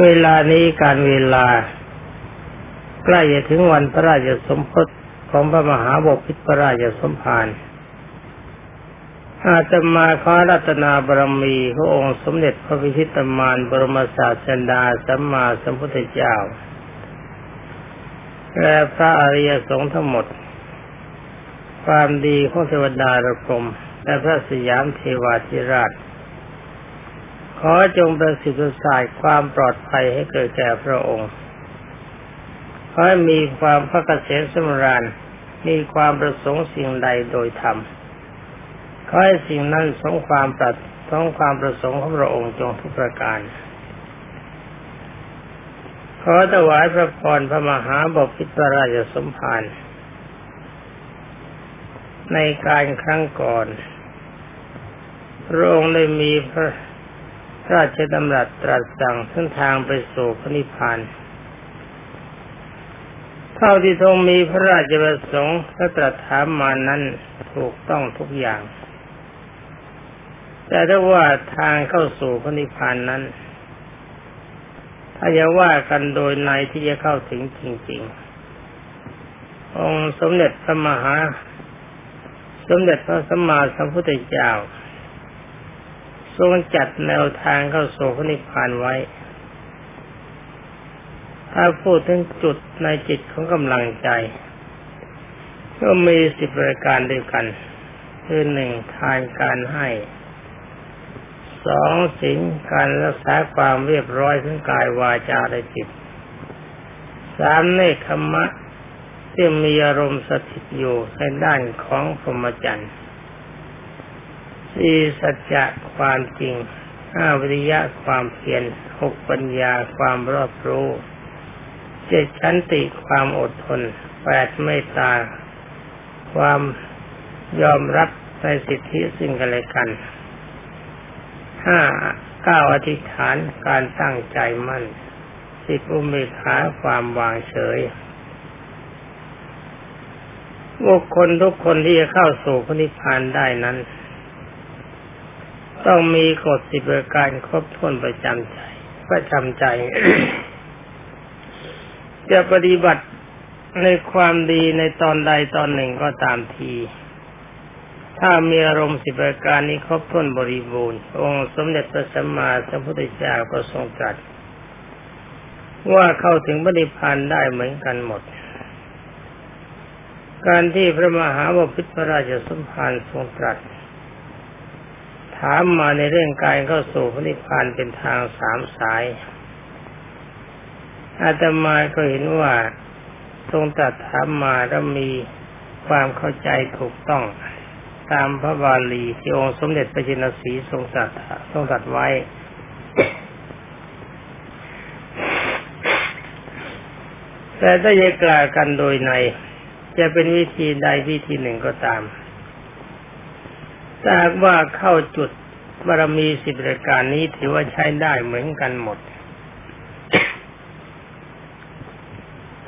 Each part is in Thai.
เวลานี้การเวลา ใกล้จะถึงวันพระราชสมภพของพระมหาบพิตรพระราชสมภารอาตมาขอรัตนาบารมีพระองค์สมเด็จพระพิชิตมารบรมศาสดาสัมมาสัมพุทธเจ้า และพระอริยสงฆ์ทั้งหมด ความดีของเทวดาระกรมและพระสยามเทวาธิราช ขอจงประสิทธิ์สายความปลอดภัยให้เกิดแก่พระองค์ขอให้มีความพระเกษมสมราญมีความประสงค์สิ่งใดโดยธรรมขอให้สิ่งนั้นสงความปรัดสงความประสงค์ของพระองค์จงทุกประการ ขอถวายพระพรพระมหาบพิตรราชสมภารในการครั้งก่อน พระองค์ได้มีพระ ราชดำรัสตรัสสั่งเส้นทางไปสู่พระนิพพานเท่าที่ทรงมีพระราชประสงค์และตรัสถามมานั้นถูกต้องทุกอย่าง แต่ถ้าว่าทางเข้าสู่พระนิพพานนั้น ถ้าจะว่ากันโดยในที่จะเข้าถึงจริง ๆ องค์สมเด็จพระมหา สมเด็จพระสัมมาสัมพุทธเจ้า ทรงจัดแนวทางเข้าสู่พระนิพพานไว้ ถ้าพูดถึงจุดในจิตของกำลังใจ ก็มีสิบรายการด้วยกัน คือหนึ่งทานการให้สองสิงการรักษาความเรียบร้อยทั้งกายวาจาและจิตสามเนคขมะที่มีอารมณ์สถิตอยู่ในด้านของพรหมจรรย์ สี่สัจจะความจริงห้าวิริยะความเพียรหกปัญญาความรอบรู้เจ็ดชันติความอดทนแปดเมตตา ความยอมรับในสิทธิสิ่งกันและกันห้าเก้าอธิษฐานการตั้งใจมั่น สิบอุเบกขาความวางเฉยบุคคลทุกคนที่จะเข้าสู่พระนิพพานได้นั้น ต้องมีกฎสิบประการครบถ้วนประจำใจประจำใจ จะปฏิบัติในความดีในตอนใดตอนหนึ่งก็ตามที ถ้ามีอารมณ์สิบประการนี้ครบถ้วนบริบูรณ์ องค์สมเด็จพระสัมมาสัมพุทธเจ้าก็ทรงตรัสว่าเข้าถึงบริพานได้เหมือนกันหมด การที่พระมหาวพิตรพระราชสมภารทรงตรัส ถามมาในเรื่องการเข้าสู่พระนิพพานเป็นทางสามสาย อาตมาก็เห็นว่าทรงตรัสถามมาแล้วมีความเข้าใจถูกต้องตามพระบาลีที่องค์สมเด็จพระจินสีทรงตัดทรงตัดไว้ แต่ถ้าจะกล่าวกันโดยใน จะเป็นวิธีใดวิธีหนึ่งก็ตาม ถ้าว่าเข้าจุดบารมีสิบรายการนี้ถือว่าใช้ได้เหมือนกันหมด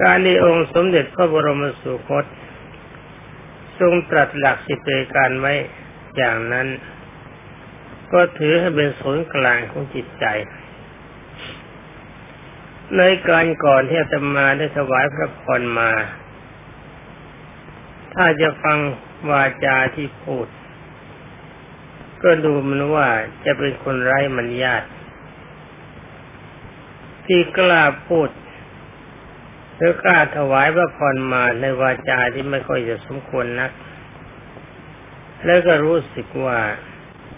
การที่องค์สมเด็จพระบรมสุคต ทรงตรัสหลักสิบประการไว้อย่างนั้น ก็ถือให้เป็นศูนย์กลางของจิตใจ ในการก่อนที่อาตมาได้ถวายพระพรมา ถ้าจะฟังวาจาที่พูด ก็ดูมันว่าจะเป็นคนไร้มัญญาตที่กล้าพูดหรือกล้าถวายพระพรมาในวาจาที่ไม่ค่อยจะสมควรนัก แล้วก็รู้สึกว่า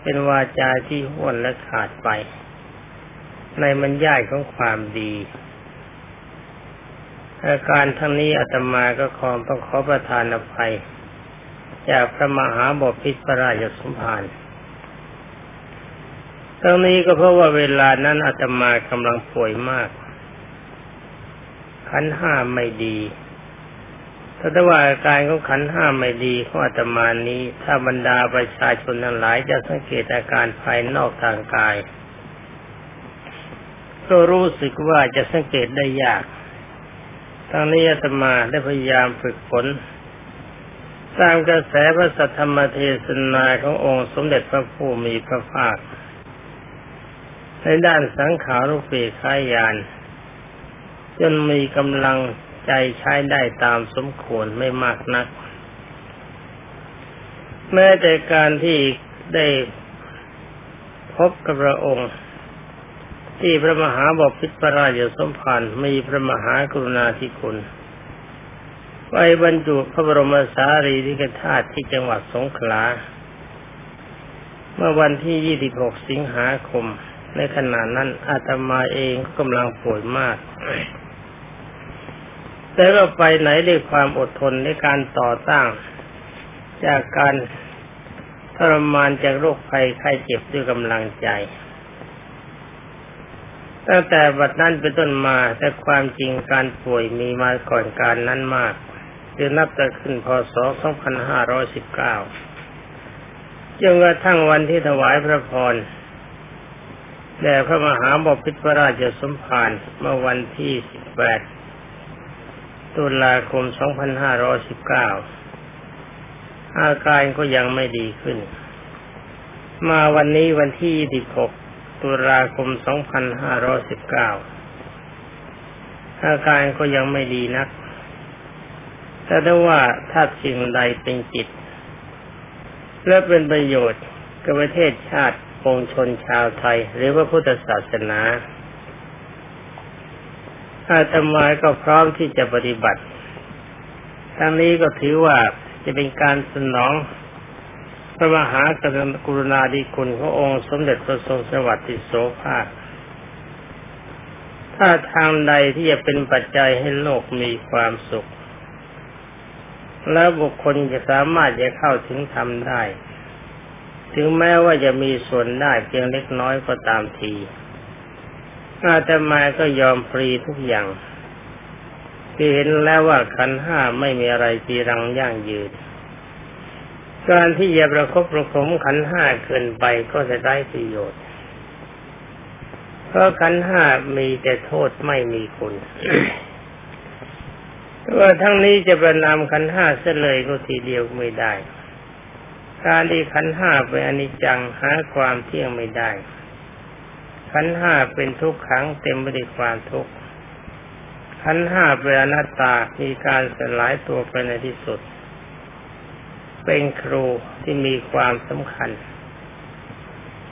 เป็นวาจาที่ห้วนและขาดไป ในมันย่ายของความดีอาการทั้งนี้อาตมาก็ขอต้องขอประทานอภัย จากพระมหาบพิตรพระราชสมภาร ทั้งนี้ก็เพราะว่าเวลานั้นอาตมากำลังป่วยมาก ขันห้าไม่ดีถ้าว่าอาการของขันห้าไม่ดีของอาตมานี้ ถ้าบรรดาประชาชนทั้งหลายจะสังเกตอาการภายนอกทางกาย ก็รู้สึกว่าจะสังเกตได้ยากทั้งนี้อาตมาได้พยายามฝึกฝนตามกระแสพระสัทธรรมเทศนาขององค์สมเด็จพระผู้มีพระภาค ในด้านสังขารุปเปขายาน จนมีกำลังใจใช้ได้ตามสมควรไม่มากนัก แม้แต่การที่ได้พบกับพระองค์ ที่พระมหาบพิตรพระราชสมภารมีพระมหากรุณาธิคุณไปบรรจุพระบรมสารีริกธาตุที่จังหวัดสงขลา เมื่อวันที่ 26 สิงหาคม ในขณะนั้นอาตมาเองก็กำลังป่วยมาก แต่ว่าไปไหนด้วยความอดทนในการต่อต้านจากการทรมานจากโรคภัยไข้เจ็บด้วยกำลังใจ ตั้งแต่บัดนั้นเป็นต้นมาแต่ความจริงการป่วยมีมาก่อนการนั้นมากคือนับแต่ขึ้นพศ 2519จนกระทั่งวันที่ถวายพระพร แด่พระมหาบพิตรพระราชสมภารเมื่อวันที่ 18 ตุลาคม 2519 อาการก็ยังไม่ดีขึ้น มาวันนี้วันที่26ตุลาคม 2519 อาการก็ยังไม่ดีนัก แต่ถ้าว่าถ้าสิ่งใดเป็นจิต และเป็นประโยชน์กับประเทศชาติ ปวงชนชาวไทย หรือว่าพุทธศาสนาอาตมาก็พร้อมที่จะปฏิบัติ ทั้งนี้ก็ถือว่าจะเป็นการสนองพระมหากรุณาธิคุณขององค์สมเด็จพระทรงสวัสดิโสภาค ถ้าทางใดที่จะเป็นปัจจัยให้โลกมีความสุข แล้วบุคคลจะสามารถจะเข้าถึงธรรมได้ ถึงแม้ว่าจะมีส่วนได้เพียงเล็กน้อยก็ตามทีอาตมาก็ยอมฟรีทุกอย่าง ที่เห็นแล้วว่าขันห้าไม่มีอะไรจีรังยั่งยืน การที่จะประคบประคมขันห้าเกินไปก็จะได้ประโยชน์ เพราะขันห้ามีแต่โทษไม่มีคุณว่าทั้งนี้จะประนามขันห้าเสเลยก็ทีเดียวไม่ได้ การที่ขันห้าเป็นอนิจจังหาความเที่ยงไม่ได้ ขันห้าเป็นทุกขังเต็มไปด้วยความทุกข์ขันห้าเป็นอนัตตามีการสลายตัวไปในที่สุด เป็นครูที่มีความสำคัญ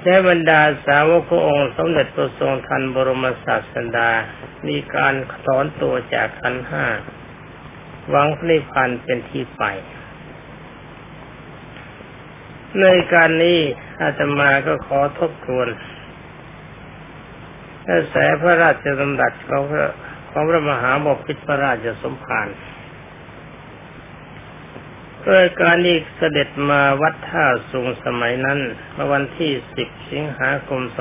ใช้บรรดาสาวกององค์สมเด็จตัวทรงทันบรมศาสดา มีการถอนตัวจากขันห้าหวังพระพันเป็นที่ไป ในการนี้อาตมาก็ขอทบทวนกระแสพระราชดำรัสของพระของพระมหาบพิตรพระราชสมภารเพื่อการนี้เสด็จมาวัดท่าสูงสมัยนั้นเมื่อวันที่ 10 สิงหาคม 2517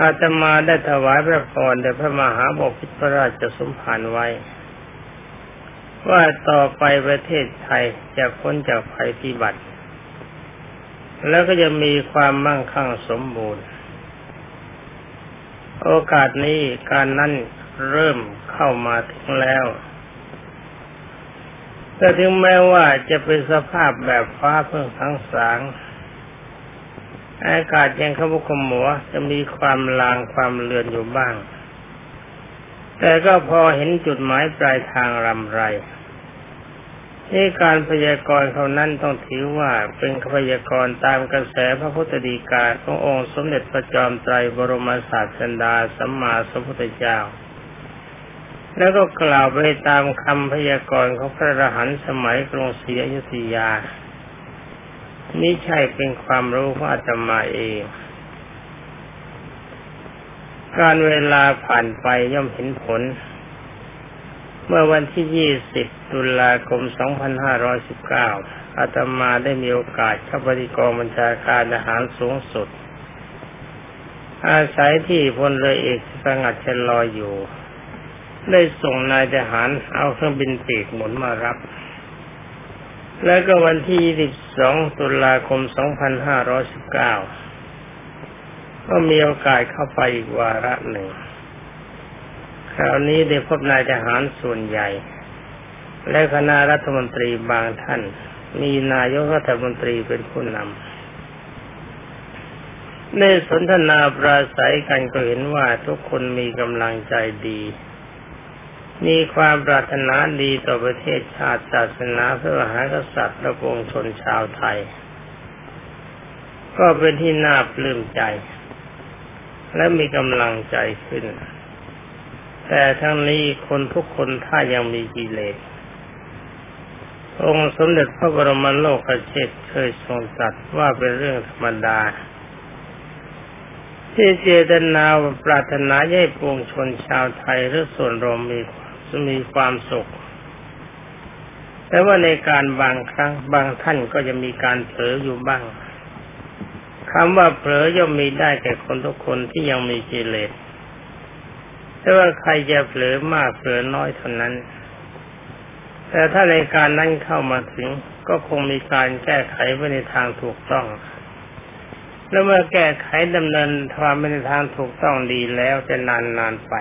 อาตมาได้ถวายพระพรแด่พระมหาบพิตรพระราชสมภารไว้ ว่าต่อไปประเทศไทยจะพ้นจากภัยพิบัติ แล้วก็จะมีความมั่งคั่งสมบูรณ์ โอกาสนี้การนั้นเริ่มเข้ามาถึงแล้วแต่ถึงแม้ว่าจะเป็นสภาพแบบฟ้าเพิ่งทั้งสางอากาศยังขมุขมัวจะมีความลางความเลือนอยู่บ้าง แต่ก็พอเห็นจุดหมายปลายทางรำไรนี่การพยากรณ์เขานั้นต้องถือว่าเป็นพยากรณ์ตามกระแสพระพุทธดีกาขององค์สมเด็จพระจอมไตรบรมศาสดาสัมมาสัมพุทธเจ้า แล้วก็กล่าวไปตามคำพยากรณ์ของพระอรหันต์สมัยกรุงศรีอยุธยา นี่ใช่เป็นความรู้ของอาตมาเอง การเวลาผ่านไปย่อมเห็นผล เมื่อวันที่ 20 ตุลาคม 2519 อาตมาได้มีโอกาสเข้าปฏิกรบัญชาการทหารสูงสุด อาศัยที่พลเรือเอกสงัดเชลอยอยู่ ได้ส่งนายทหารเอาเครื่องบินปีกหมุนมารับ แล้วก็วันที่ 22 ตุลาคม 2519 ก็มีโอกาสเข้าไปอีกวาระหนึ่ง คราวนี้ได้พบนายทหารส่วนใหญ่ และคณะรัฐมนตรีบางท่าน มีนายกรัฐมนตรีเป็นผู้นำในสนทนาปราศัยกันก็เห็นว่าทุกคนมีกำลังใจดี มีความปรารถนาดีต่อประเทศชาติศาสนาเพระมหากษัตริย์และวงชนชาวไทย ก็เป็นที่น่าปลื้มใจ และมีกำลังใจขึ้น แต่ทั้งนี้คนทุกคนถ้ายังมีกิเลสองค์สมเด็จพระบรมโลกเชษเคยทรงตรัสว่าเป็นเรื่องธรรมดา ที่เจตนาปรารถนาให้ปวงชนชาวไทยหรือส่วนรวมมีมีความสุข แต่ว่าในการบางครั้งบางท่านก็จะมีการเผลออยู่บ้าง คำว่าเผลอย่อมมีได้แก่คนทุกคนที่ยังมีกิเลสแต่ว่าใครจะเผลอมากเผลอน้อยเท่านั้น แต่ถ้าในการนั้นเข้ามาถึงก็คงมีการแก้ไขไปในทางถูกต้อง แล้วเมื่อแก้ไขดำเนินความไปในทางถูกต้องดีแล้วจะนานนานไป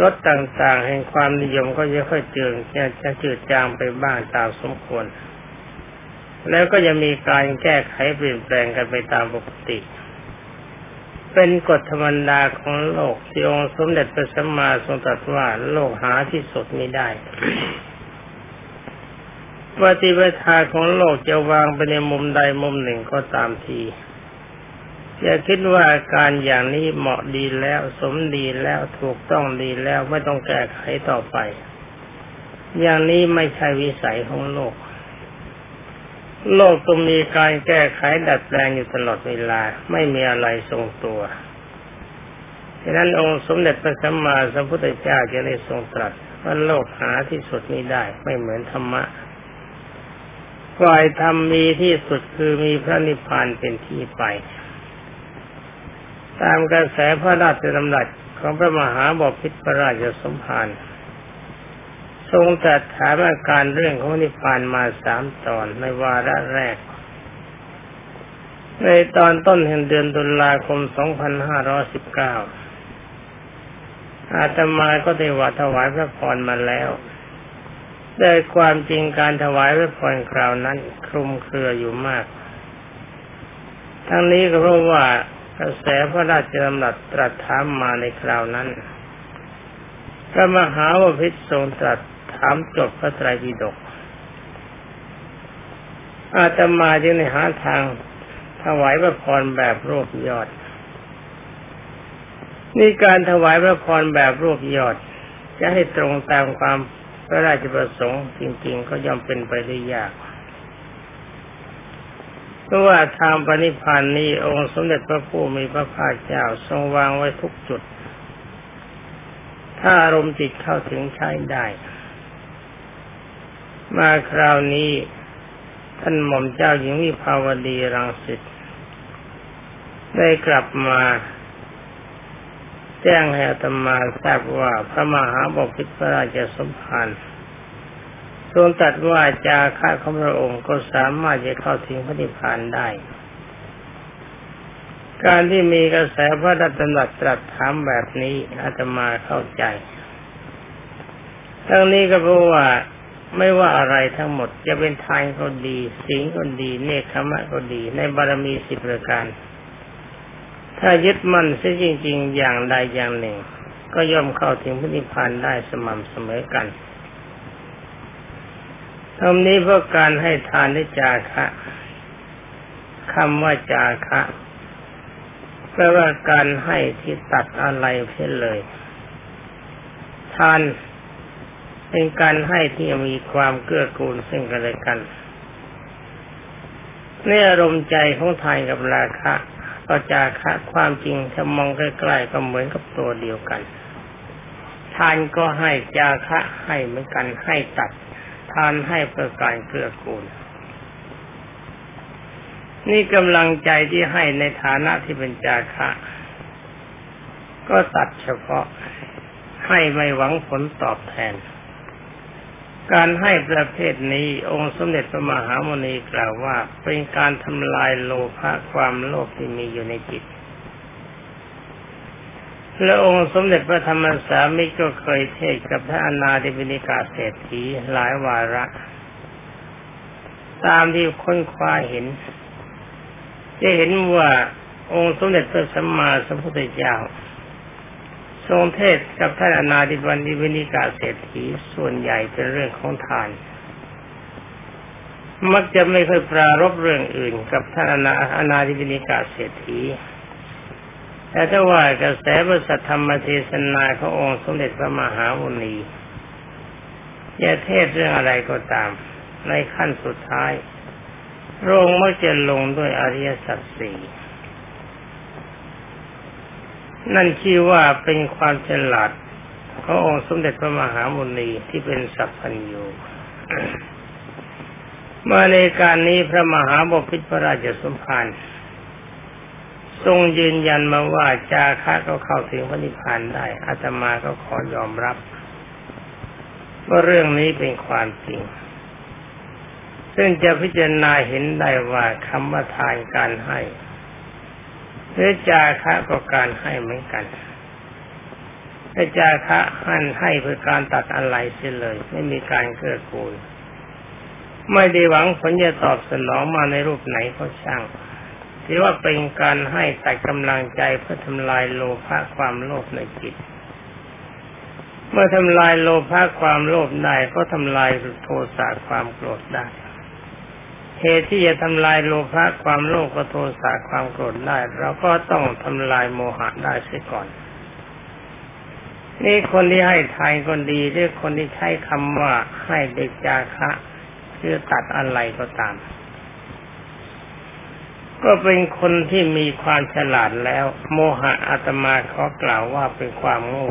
รถต่างๆแห่งความนิยมก็จะค่อยเจืองจะจืดจางไปบ้างตามสมควร แล้วก็จะมีการแก้ไขเปลี่ยนแปลงกันไปตามปกติ เป็นกฎธรรมดาของโลกที่องค์สมเด็จพระสัมมาสัมพุทธว่าโลกหาที่สุดไม่ได้ปฏิปทาของโลกจะวางไปในมุมใดมุมหนึ่งก็ตามทีอย่าคิดว่าการอย่างนี้เหมาะดีแล้วสมดีแล้วถูกต้องดีแล้วไม่ต้องแก้ไขต่อไป อย่างนี้ไม่ใช่วิสัยของโลก โลกต้องมีการแก้ไขดัดแปลงอยู่ตลอดเวลา ไม่มีอะไรทรงตัวฉะนั้นองค์สมเด็จพระสัมมาสัมพุทธเจ้าจะได้ทรงตรัสว่าโลกหาที่สุดนี้ได้ไม่เหมือนธรรมะฝ่ายธรรมมีที่สุดคือมีพระนิพพานเป็นที่ไป ตามกระแสพระราชดำรัสของพระมหาบพิตรพระราชสมภาร ทรงตรัสถามอาการเรื่องของนิพพานมาสามตอนในวาระแรก ในตอนต้นแห่งเดือนตุลาคม 2519 อาตมาก็ได้ว่าถวายพระพรมาแล้วได้ความจริงการถวายพระพรคราวนั้นคลุมเครืออยู่มาก ทั้งนี้ก็เพราะว่ากระแสพระราชดำรัสตรัสถามมาในคราวนั้นพระมหาวพิตรทรงตรัส ถามจบพระไตรปิฎกอาตมาจึงในหาทางถวายพระพรแบบรูปยอด นี่การถวายพระพรแบบรูปยอด จะให้ตรงตามความพระราชประสงค์จริง ๆ ก็ย่อมเป็นไปได้ยาก เพราะว่าทางปณิพานนี้องค์สมเด็จพระผู้มีพระภาคเจ้าทรงวางไว้ทุกจุด ถ้าอารมณ์จิตเข้าถึงใช้ได้ มาคราวนี้ ท่านหม่อมเจ้าหญิงวิภาวดีรังสิตได้กลับมาแจ้งให้อาตมาทราบว่าพระมหาบพิตรพระราชสมภารทรงตัดว่าจาค่าของพระองค์ก็สามารถจะเข้าถึงพระนิพพานได้ การที่มีกระแสพระดัตนัดตรัสถามแบบนี้อาตมาเข้าใจ ทั้งนี้ก็เพราะว่า ไม่ว่าอะไรทั้งหมดจะเป็นทานก็ดีสิงก็ดี เนคขมะก็ดี ในบารมีสิบประการ ถ้ายึดมั่นซะจริง ๆ อย่างใดอย่างหนึ่ง ก็ย่อมเข้าถึงพระนิพพานได้สม่ำเสมอกันทำนี้เพราะการให้ทานได้จาคะคำว่าจาคะแปลว่าการให้ที่ตัดอะไรเพื่อเลย ทาน เป็นการให้ที่มีความเกื้อกูลซึ่งกันและกันในอารมณ์ใจของไทยกับราคะก็จาคะความจริงถ้ามองใกล้ๆก็เหมือนกับตัวเดียวกัน ทานก็ให้จาคะให้เหมือนกันให้ตัด ทานให้เพื่อการเกื้อกูล นี่กำลังใจที่ให้ในฐานะที่เป็นจาคะ ก็ตัดเฉพาะให้ไม่หวังผลตอบแทน การให้ประเภทนี้องค์สมเด็จพระมหาโมนีกล่าวว่า เป็นการทำลายโลภะความโลภที่มีอยู่ในจิต และองค์สมเด็จพระธรรมสามิก็เคยเทศกับพระอนาธิบินิกาเศรษฐีหลายวาระ ตามที่ค้นคว้าเห็น จะเห็นว่าองค์สมเด็จพระสัมมาสัมพุทธเจ้า ทรงเทศกับท่านอนาธิบันดิวินิกาเศรษฐีส่วนใหญ่เป็นเรื่องของทาน มักจะไม่เคยปรารบเรื่องอื่นกับท่านอนาอนาถบิณฑิกเศรษฐีแต่ถ้าว่ากระแสพระสัทธรรมเทศนาขององค์สมเด็จพระมหามุนีจะเทศน์เรื่องอะไรก็ตาม ในขั้นสุดท้ายโรงมักจะลงด้วยอริยสัจสี่ นั่นชื่อว่าเป็นความฉลาดขององค์สมเด็จพระมหามุนีที่เป็นสัพพัญญูเมื่อในการนี้พระมหาบพิตรพระราชสมภารทรงยืนยันมาว่าจาคะก็เข้าถึงพระนิพพานได้อาตมาก็ขอยอมรับว่าเรื่องนี้เป็นความจริง ซึ่งจะพิจารณาเห็นได้ว่าคำว่าทานการให้ หรือจาคะก็การให้เหมือนกันถ้าจาคะหันให้เพื่อการตัดอะไรเสียเลย ไม่มีการเกื้อกูล ไม่ได้หวังผลจะตอบสนองมาในรูปไหนก็ช่างถือว่าเป็นการให้แต่กำลังใจเพื่อทำลายโลภะความโลภในจิต เมื่อทำลายโลภะความโลภได้ก็ทำลายโทสะความโกรธได้ เหตุที่จะทำลายโลภะความโลภโทสะความโกรธได้เราก็ต้องทำลายโมหะได้เสียก่อน นี่คนที่ให้ทายคนดีหรือคนที่ใช้คำว่าให้เด็กจาคะคือตัดอะไรก็ตาม ก็เป็นคนที่มีความฉลาดแล้ว โมหะอาตมาเขากล่าวว่าเป็นความโง่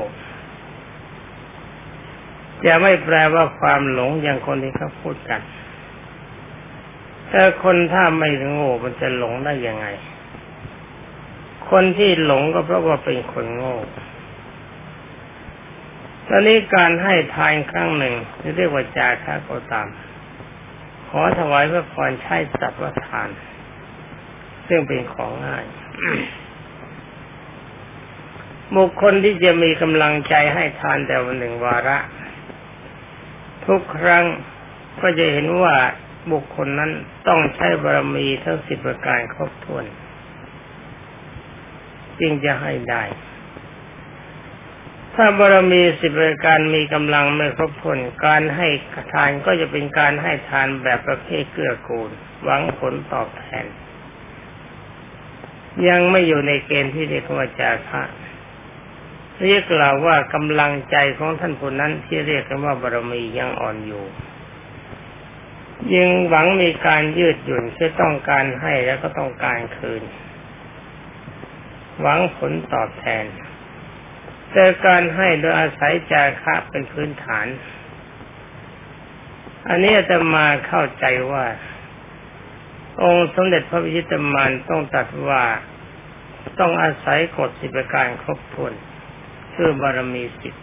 จะไม่แปลว่าความหลงอย่างคนที่เขาพูดกัน แต่คนถ้าไม่โง่มันจะหลงได้ยังไง คนที่หลงก็เพราะว่าเป็นคนโง่ตอนนี้การให้ทานครั้งหนึ่งเรียกว่าจาค่าก็ตาม ขอถวายพระพรใช้สัตว์ว่าทาน ซึ่งเป็นของง่ายบุคคลที่จะมีกำลังใจให้ทานแต่วันหนึ่งวาระ ทุกครั้งก็จะเห็นว่า บุคคลนั้นต้องใช้บารมีทั้งสิบประการครบถ้วนจึงจะให้ได้ ถ้าบารมีสิบประการมีกำลังไม่ครบถ้วนการให้ทานก็จะเป็นการให้ทานแบบประเภทเกื้อกูล หวังผลตอบแทน ยังไม่อยู่ในเกณฑ์ที่เรียกว่าจาคะเรียกกล่าวว่ากำลังใจของท่านผู้นั้นที่เรียกกันว่าบารมียังอ่อนอยู่ ยังหวังมีการยืดหยุ่นคือต้องการให้แล้วก็ต้องการคืน หวังผลตอบแทนแต่การให้โดยอาศัยจาคะเป็นพื้นฐาน อันนี้จะมาเข้าใจว่า องค์สมเด็จพระวิชิตมานต้องตัดว่าต้องอาศัยกฎสิบประการครบถ้วนคือบารมีสิบ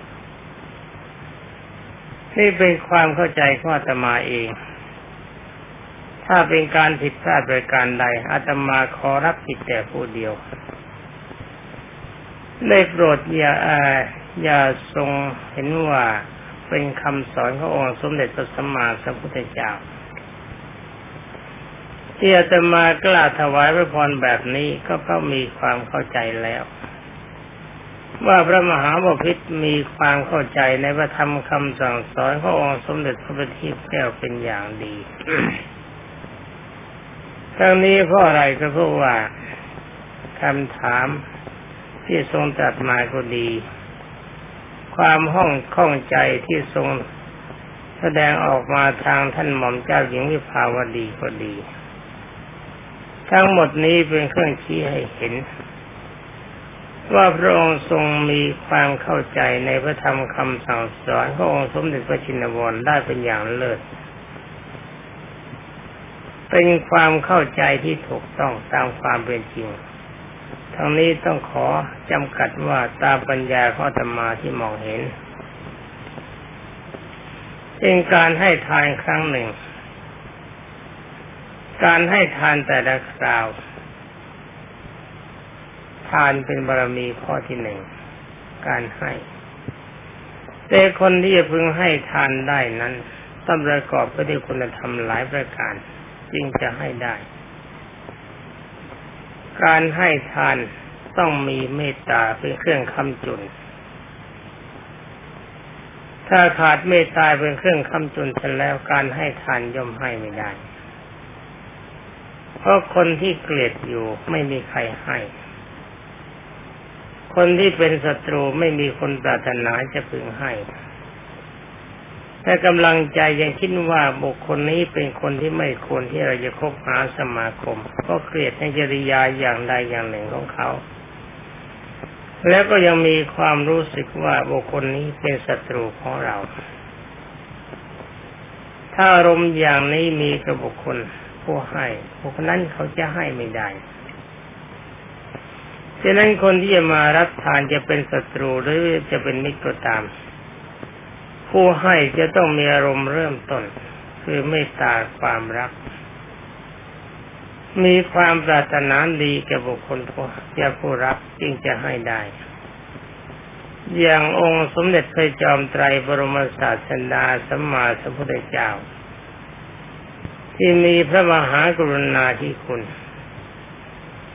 นี่เป็นความเข้าใจของอตมาเอง ถ้าเป็นการผิดพลาดโดยการใดอาตมาขอรับผิดแต่ผู้เดียวได้โปรดอย่าอย่าทรงเห็นว่าเป็นคำสอนขององค์สมเด็จพระสัมมาสัมพุทธเจ้าที่อาตมากล้าถวายพระพรแบบนี้ก็เพราะมีความเข้าใจแล้ว ว่าพระมหาบพิตรมีความเข้าใจในพระธรรมคำสั่งสอนขององค์สมเด็จพระบัณฑิตแก้วเป็นอย่างดี ทั้งนี้เพราะอะไรก็เพราะว่าคำถามที่ทรงจัดมาก็ดี ความห้องข้องใจที่ทรงแสดงออกมาทางท่านหม่อมเจ้าหญิงวิภาวดีก็ดี ทั้งหมดนี้เป็นเครื่องชี้ให้เห็น ว่าพระองค์ทรงมีความเข้าใจในพระธรรมคำสั่งสอนขององค์สมเด็จพระชินวรได้เป็นอย่างเลิศ เป็นความเข้าใจที่ถูกต้องตามความเป็นจริง ทั้งนี้ต้องขอจำกัดว่าตามปัญญาข้อธรรมาที่มองเห็นเป็นการให้ทานครั้งหนึ่ง การให้ทานแต่ละคราว ทานเป็นบารมีข้อที่หนึ่ง การให้ แต่คนที่จะพึงให้ทานได้นั้น ต้องประกอบไปด้วยคุณธรรมหลายประการ จึงจะให้ได้ การให้ทานต้องมีเมตตาเป็นเครื่องคำจุน ถ้าขาดเมตตาเป็นเครื่องคำจุนเสร็จแล้วการให้ทานย่อมให้ไม่ได้ เพราะคนที่เกลียดอยู่ไม่มีใครให้ คนที่เป็นศัตรูไม่มีคนปรารถนาจะพึงให้ แต่กำลังใจยังคิดว่าบุคคลนี้เป็นคนที่ไม่ควรที่เราจะคบหาสมาคม ก็เกลียดในจริยาอย่างใดอย่างหนึ่งของเขา แล้วก็ยังมีความรู้สึกว่าบุคคลนี้เป็นศัตรูของเรา ถ้าอารมณ์อย่างนี้มีกับบุคคลผู้ให้บุคคลนั้นเขาจะให้ไม่ได้ฉะนั้นคนที่จะมารับทานจะเป็นศัตรูหรือจะเป็นมิตรก็ตาม ผู้ให้จะต้องมีอารมณ์เริ่มต้น คือเมตตาความรัก มีความปรารถนาดีแก่บุคคลผู้จะผู้รับจึงจะให้ได้ อย่างองค์สมเด็จพระจอมไตรบรมศาสดาสัมมาสัมพุทธเจ้า ที่มีพระมหากรุณาธิคุณ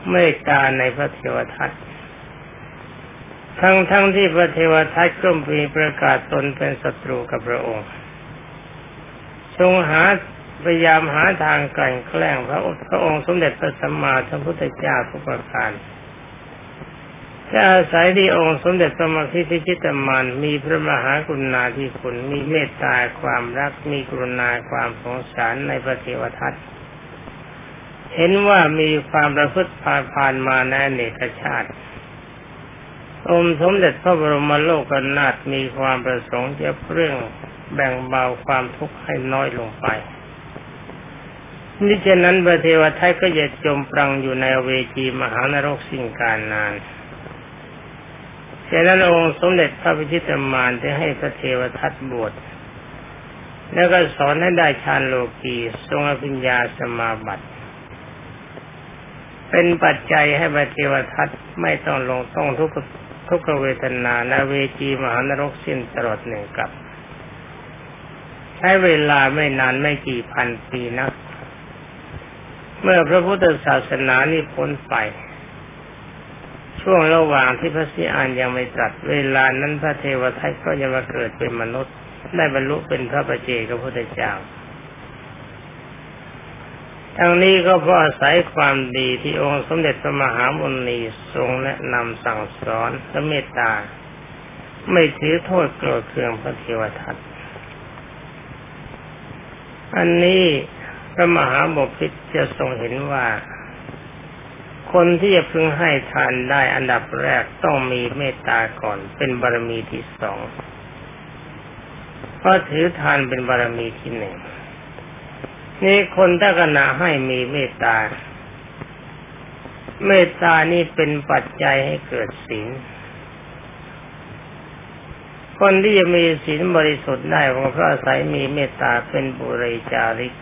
เมตตาในพระเทวทัต ทั้งทั้งที่พระเทวทัตก็มีประกาศตนเป็นศัตรูกับพระองค์ทรงหาพยายามหาทางกลั่นแกล้งพระพระองค์สมเด็จพระสัมมาสัมพุทธเจ้าทุกประการจะอาศัยที่องค์สมเด็จพระมคิทิจิตมานมีพระมหากรุณาธิคุณมีเมตตาความรักมีกรุณาความสงสารในพระเทวทัตเห็นว่ามีความประพฤติผ่านผ่านมาในเนกชาติ องค์สมเด็จพระบรมโลกนาถมีความประสงค์จะเรื่องแบ่งเบาความทุกข์ให้น้อยลงไปนี่ฉะนั้นพระเทวทัตก็จะจมปรังอยู่ในเวทีมหานรกสิ่งการนานฉะนั้นองค์สมเด็จพระพิชิตมารที่ให้พระเทวทัตบวชแล้วก็สอนให้ได้ฌานโลกีทรงอภิญญาสมาบัติ เป็นปัจจัยให้พระเทวทัตไม่ต้องลงต้องทุกข์ ทุกขเวทนาและเวจีมหานรกสิ้นตลอดหนึ่งกับ ใช้เวลาไม่นานไม่กี่พันปีนัก เมื่อพระพุทธศาสนานี้พ้นไป ช่วงระหว่างที่พระสิอานยังไม่ตรัส เวลานั้นพระเทวทัตก็จะมาเกิดเป็นมนุษย์ ได้บรรลุเป็นพระประเจกับพระพุทธเจ้า ทั้งนี้ก็เพราะอาศัยความดีที่องค์สมเด็จพระมหามุนีทรงแนะนำสั่งสอนและเมตตา ไม่ถือโทษโกรธเคืองพระเทวทัตอันนี้พระมหาบพิตรจะทรงเห็นว่า คนที่จะพึงให้ทานได้อันดับแรกต้องมีเมตตาก่อนเป็นบารมีที่สองเพราะถือทานเป็นบารมีที่หนึ่ง นี่คนถ้าขณะให้มีเมตตา เมตตานี่เป็นปัจจัยให้เกิดศีลคนที่จะมีศีลบริสุทธิ์ได้เพระอาศัยมีเมตตาเป็นบุเรจาริก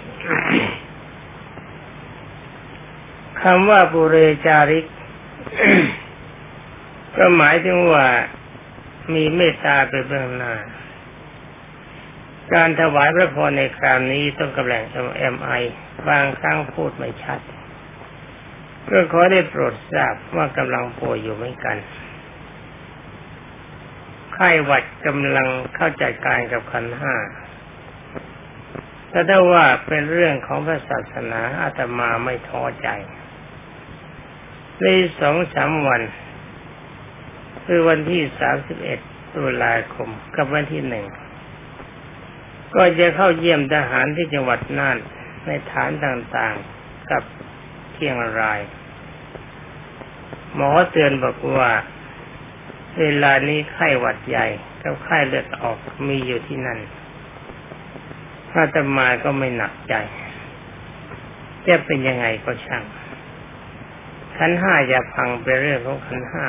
คำว่าบุเรจาริก ก็หมายถึงว่ามีเมตตาเป็นเบื้องหน้า การถวายพระพรในคราวนี้ต้องกำลังเอ็มไอบางครั้งพูดไม่ชัดก็ขอได้โปรดทราบว่ากำลังป่วยอยู่เหมือนกันไข้หวัดกำลังเข้าจัดการกับขันห้าแต่ถ้าว่าเป็นเรื่องของพระศาสนาอาตมาไม่ท้อใจในสองสามวัน คือวันที่สามสิบเอ็ดตุลาคมกับวันที่หนึ่ง ก็จะเข้าเยี่ยมทหารที่จังหวัดน่านในฐานต่างๆกับเที่ยงราย หมอเตือนบอกว่า เวลานี้ไข้หวัดใหญ่กับไข้เลือดออกมีอยู่ที่นั่นถ้าตมาก็ไม่หนักใจจะเป็นยังไงก็ช่างขันห้าอย่าพังไปเรื่องของขันห้า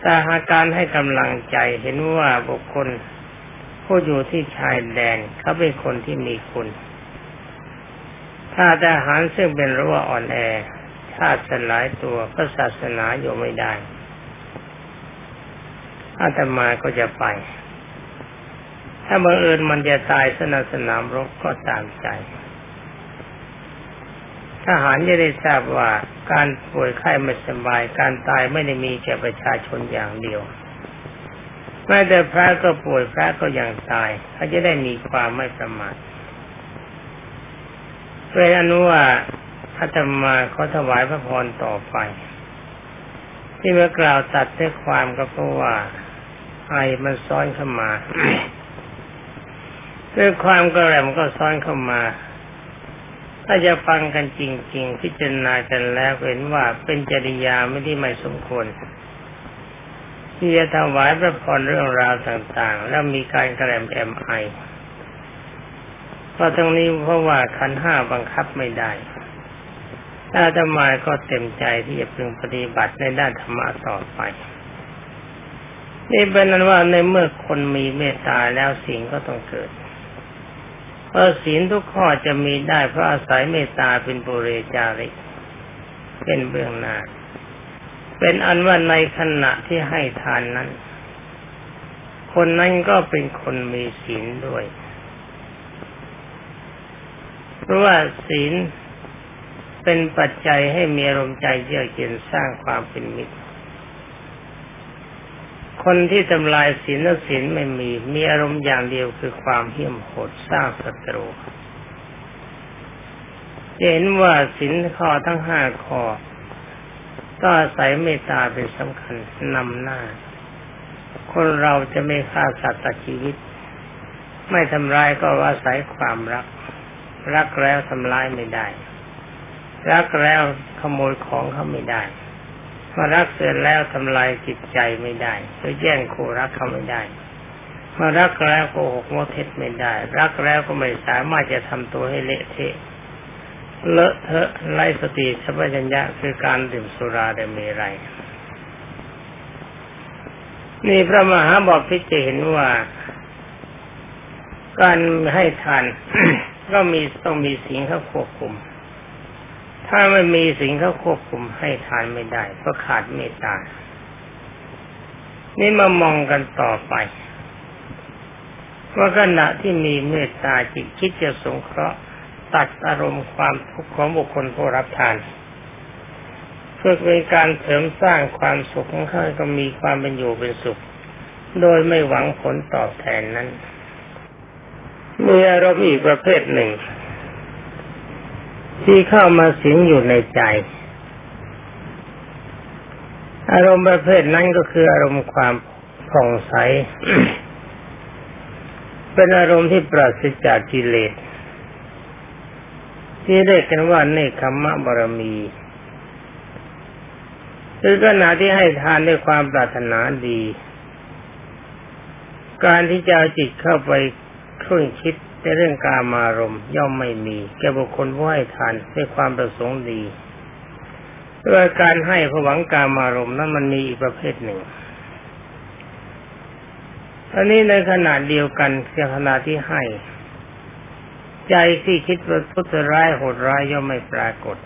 แต่หากการให้กำลังใจเห็นว่าบุคคล ผู้อยู่ที่ชายแดนเขาเป็นคนที่มีคุณ ถ้าทหารซึ่งเป็นรั้วอ่อนแอชาติสลายตัวพระศาสนาอยู่ไม่ได้ อาตมาก็จะไป ถ้าบังเอิญมันจะตายสนาสนามรบก็ตามใจ ทหารจะได้ทราบว่าการป่วยไข้ไม่สบาย การตายไม่ได้มีแก่ประชาชนอย่างเดียว แม้แต่พระก็ป่วยพระก็ยังตายเขาจะได้มีความไม่ประมาทเป็นอนุว่าอาตมาขอถวายพระพรต่อไป ที่เมื่อกล่าวตัดด้วยความก็เพราะว่าไอมันซ้อนเข้ามาด้วยความกระแรมก็ซ้อนเข้ามา ถ้าจะฟังกันจริง ๆ พิจารณากันแล้วเห็นว่าเป็นจริยาไม่ที่ไม่สมควร ที่จะถวายพระพรเรื่องราวต่างๆ แล้วมีการกระแรมแอมไอเพราะตรงนี้เพราะว่าขันห้าบังคับไม่ได้ ถ้าธรรมาก็เต็มใจที่จะพึงปฏิบัติในด้านธรรมะต่อไป นี่เป็นนั้นว่าในเมื่อคนมีเมตตาแล้วสิ่งก็ต้องเกิดเพราะศีลทุกข้อจะมีได้เพราะอาศัยเมตตาเป็นปุเรจาริกเป็นเบื้องหน้า เป็นอันว่าในขณะที่ให้ทานนั้น คนนั้นก็เป็นคนมีศีลด้วย เพราะว่าศีลเป็นปัจจัยให้มีอารมณ์ใจเยือกเย็นสร้างความเป็นมิตร คนที่ทำลายศีลและศีลไม่มี มีอารมณ์อย่างเดียวคือความเหี้ยมโหดสร้างศัตรูเห็นว่าศีลข้อทั้งห้าข้อ ก็อาศัยเมตตาเป็นสำคัญนำหน้า คนเราจะไม่ฆ่าสัตว์ตัดชีวิต ไม่ทำร้ายก็อาศัยความรัก รักแล้วทำร้ายไม่ได้ รักแล้วขโมยของเขาไม่ได้มารักเสร็จแล้วทำลายจิตใจไม่ได้หรือแย่งคู่รักเขาไม่ได้มารักแล้วโกหกโมเท็จไม่ได้ รักแล้วก็ไม่สามารถจะทำตัวให้เละเทะ เลอะเทอะไร้สติสัพพัญญะคือการดื่มสุราได้มรัยนี่พระมหาบอกพิจเห็นว่า การให้ทานก็มีต้องมีสิ่งเขาควบคุม ถ้าไม่มีสิ่งเขาควบคุมให้ทานไม่ได้เพราะขาดเมตตา นี่มามองกันต่อไปว่าขณะที่มีเมตตาจิตคิดจะสงเคราะห์ ตัดอารมณ์ความทุกข์ของบุคคลผู้รับทาน เพื่อเป็นการเสริมสร้างความสุขของเขาก็มีความเป็นอยู่เป็นสุข โดยไม่หวังผลตอบแทนนั้น มีอารมณ์อีกประเภทหนึ่ง ที่เข้ามาสิงอยู่ในใจ อารมณ์ประเภทนั้นก็คืออารมณ์ความผ่องใส เป็นอารมณ์ที่ปราศจากกิเลส ที่เรียกกันว่าเนคขมะบารมีคือขณะที่ให้ทานด้วยความปรารถนาดี การที่จะจิตเข้าไปครุ่นคิดในเรื่องการมารมย่อมไม่มี แก่บุคคลผู้ให้ทานด้วยความประสงค์ดีด้วยการให้ผวังการมารมนั้นมันมีอีกประเภทหนึ่งอันนี้ในขณะเดียวกันเพียขณะที่ให้ ใจที่คิดว่าทุจร้ายโหดร้ายย่อมไม่ปรากฏ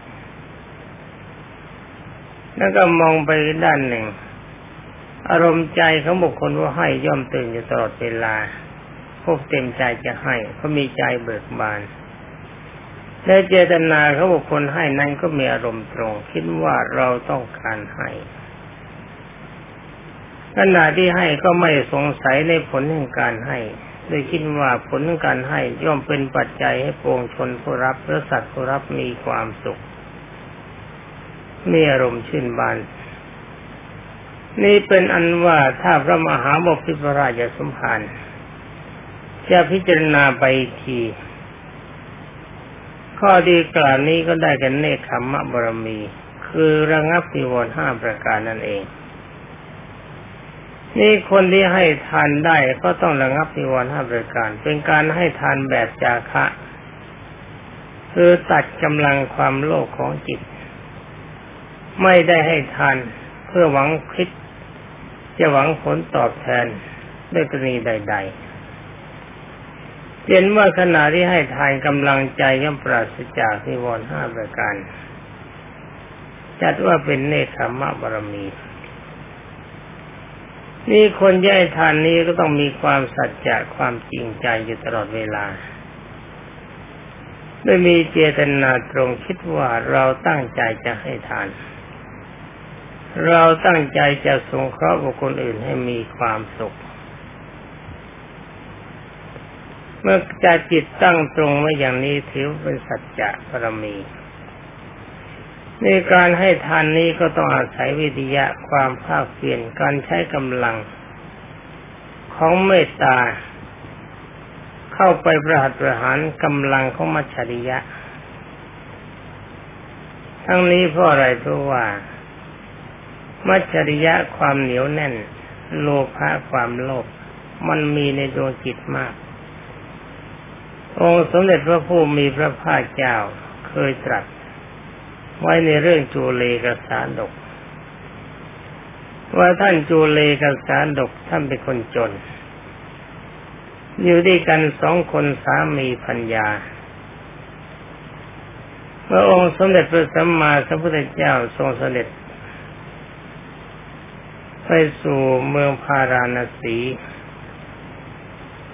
แล้วก็มองไปด้านหนึ่ง อารมณ์ใจของบุคคลว่าให้ย่อมตื่นอยู่ตลอดเวลาพวกเต็มใจจะให้เขามีใจเบิกบาน และเจตนาเขาบุคคลให้นั้นก็มีอารมณ์ตรง คิดว่าเราต้องการให้ขณะที่ให้ก็ไม่สงสัยในผลแห่งการให้ โดยคิดว่าผลของการให้ย่อมเป็นปัจจัยให้ปวงชนผู้รับและสัตว์ผู้รับมีความสุข มีอารมณ์ชื่นบาน นี่เป็นอันว่าถ้าพระมหาบพิตราชสมภารจะพิจารณาไปที ข้อดีกล่าวนี้ก็ได้กันเนคขมมะบรมี คือระงับปิวรห้าประการนั่นเอง นี่คนที่ให้ทานได้ก็ต้องระงับปิวรณ์ห้าประการ เป็นการให้ทานแบบจาคะ คือตัดกำลังความโลภของจิต ไม่ได้ให้ทานเพื่อหวังคิด จะหวังผลตอบแทนด้วยกรณีใด ๆเห็นว่าขณะที่ให้ทานกำลังใจย่อมปราศจากนิวรณ์ห้าประการจัดว่าเป็นเนคขมะบารมี นี่คนย่ายทานนี้ก็ต้องมีความสัจจะความจริงใจอยู่ตลอดเวลาไม่มีเจตนาตรงคิดว่าเราตั้งใจจะให้ทาน เราตั้งใจจะสงเคราะห์บุคคลอื่นให้มีความสุข เมื่อใจจิตตั้งตรงไว้อย่างนี้ถือเป็นสัจจะปรมี ในการให้ทานนี้ก็ต้องอาศัยวิทยะความภาคเปลี่ยนการใช้กำลัง ของเมตตา เข้าไปประหัตประหารกำลังของมัจฉริยะ ทั้งนี้เพราะอะไรเพราะว่า มัจฉริยะความเหนียวแน่น โลภะความโลภมันมีในดวงจิตมาก องค์สมเด็จพระผู้มีพระภาคเจ้าเคยตรัส ไว้ในเรื่องจูเลกสารดก ว่าท่านจูเลกสารดกท่านเป็นคนจน อยู่ด้วยกันสองคนสามีพัญญาเมื่อองค์สมเด็จพระสัมมาสัมพุทธเจ้าทรงเสด็จ ไปสู่เมืองพาราณสี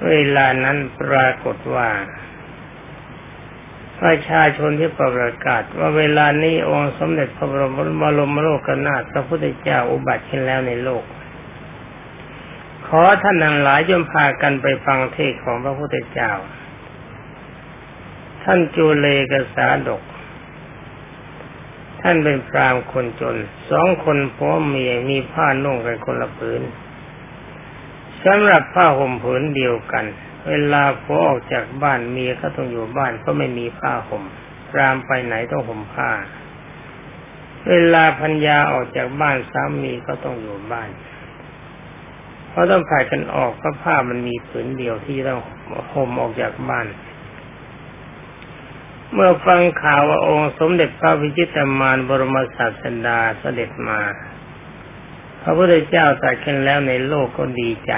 เวลานั้นปรากฏว่า ประชาชนที่ประกาศ ว่าเวลานี้องค์สมเด็จพระบรมบรมโลกนาถพระพุทธเจ้าอุบัติขึ้นแล้วในโลก ขอท่านทั้งหลายจงพากันไปฟังเทศของพระพุทธเจ้า ท่านจูเลกษาดก ท่านเป็นพรามคนจน สองคนผัวเมียมีผ้านุ่งกันคนละผืนสำหรับผ้าห่มผืนเดียวกัน เวลาผัวออกจากบ้านเมียก็ต้องอยู่บ้านก็ไม่มีผ้าห่มรามไปไหนต้องห่มผ้า เวลาพัญญาออกจากบ้านสามีก็ต้องอยู่บ้าน เพราะต้องผ่ายกันออกเพราะผ้ามันมีผืนเดียวที่ต้องห่มออกจากบ้าน เมื่อฟังข่าวว่าองค์สมเด็จพระวิจิตรมานบรมศาสดาเสด็จมา พระพุทธเจ้าตรัสขึ้นแล้วในโลกก็ดีใจ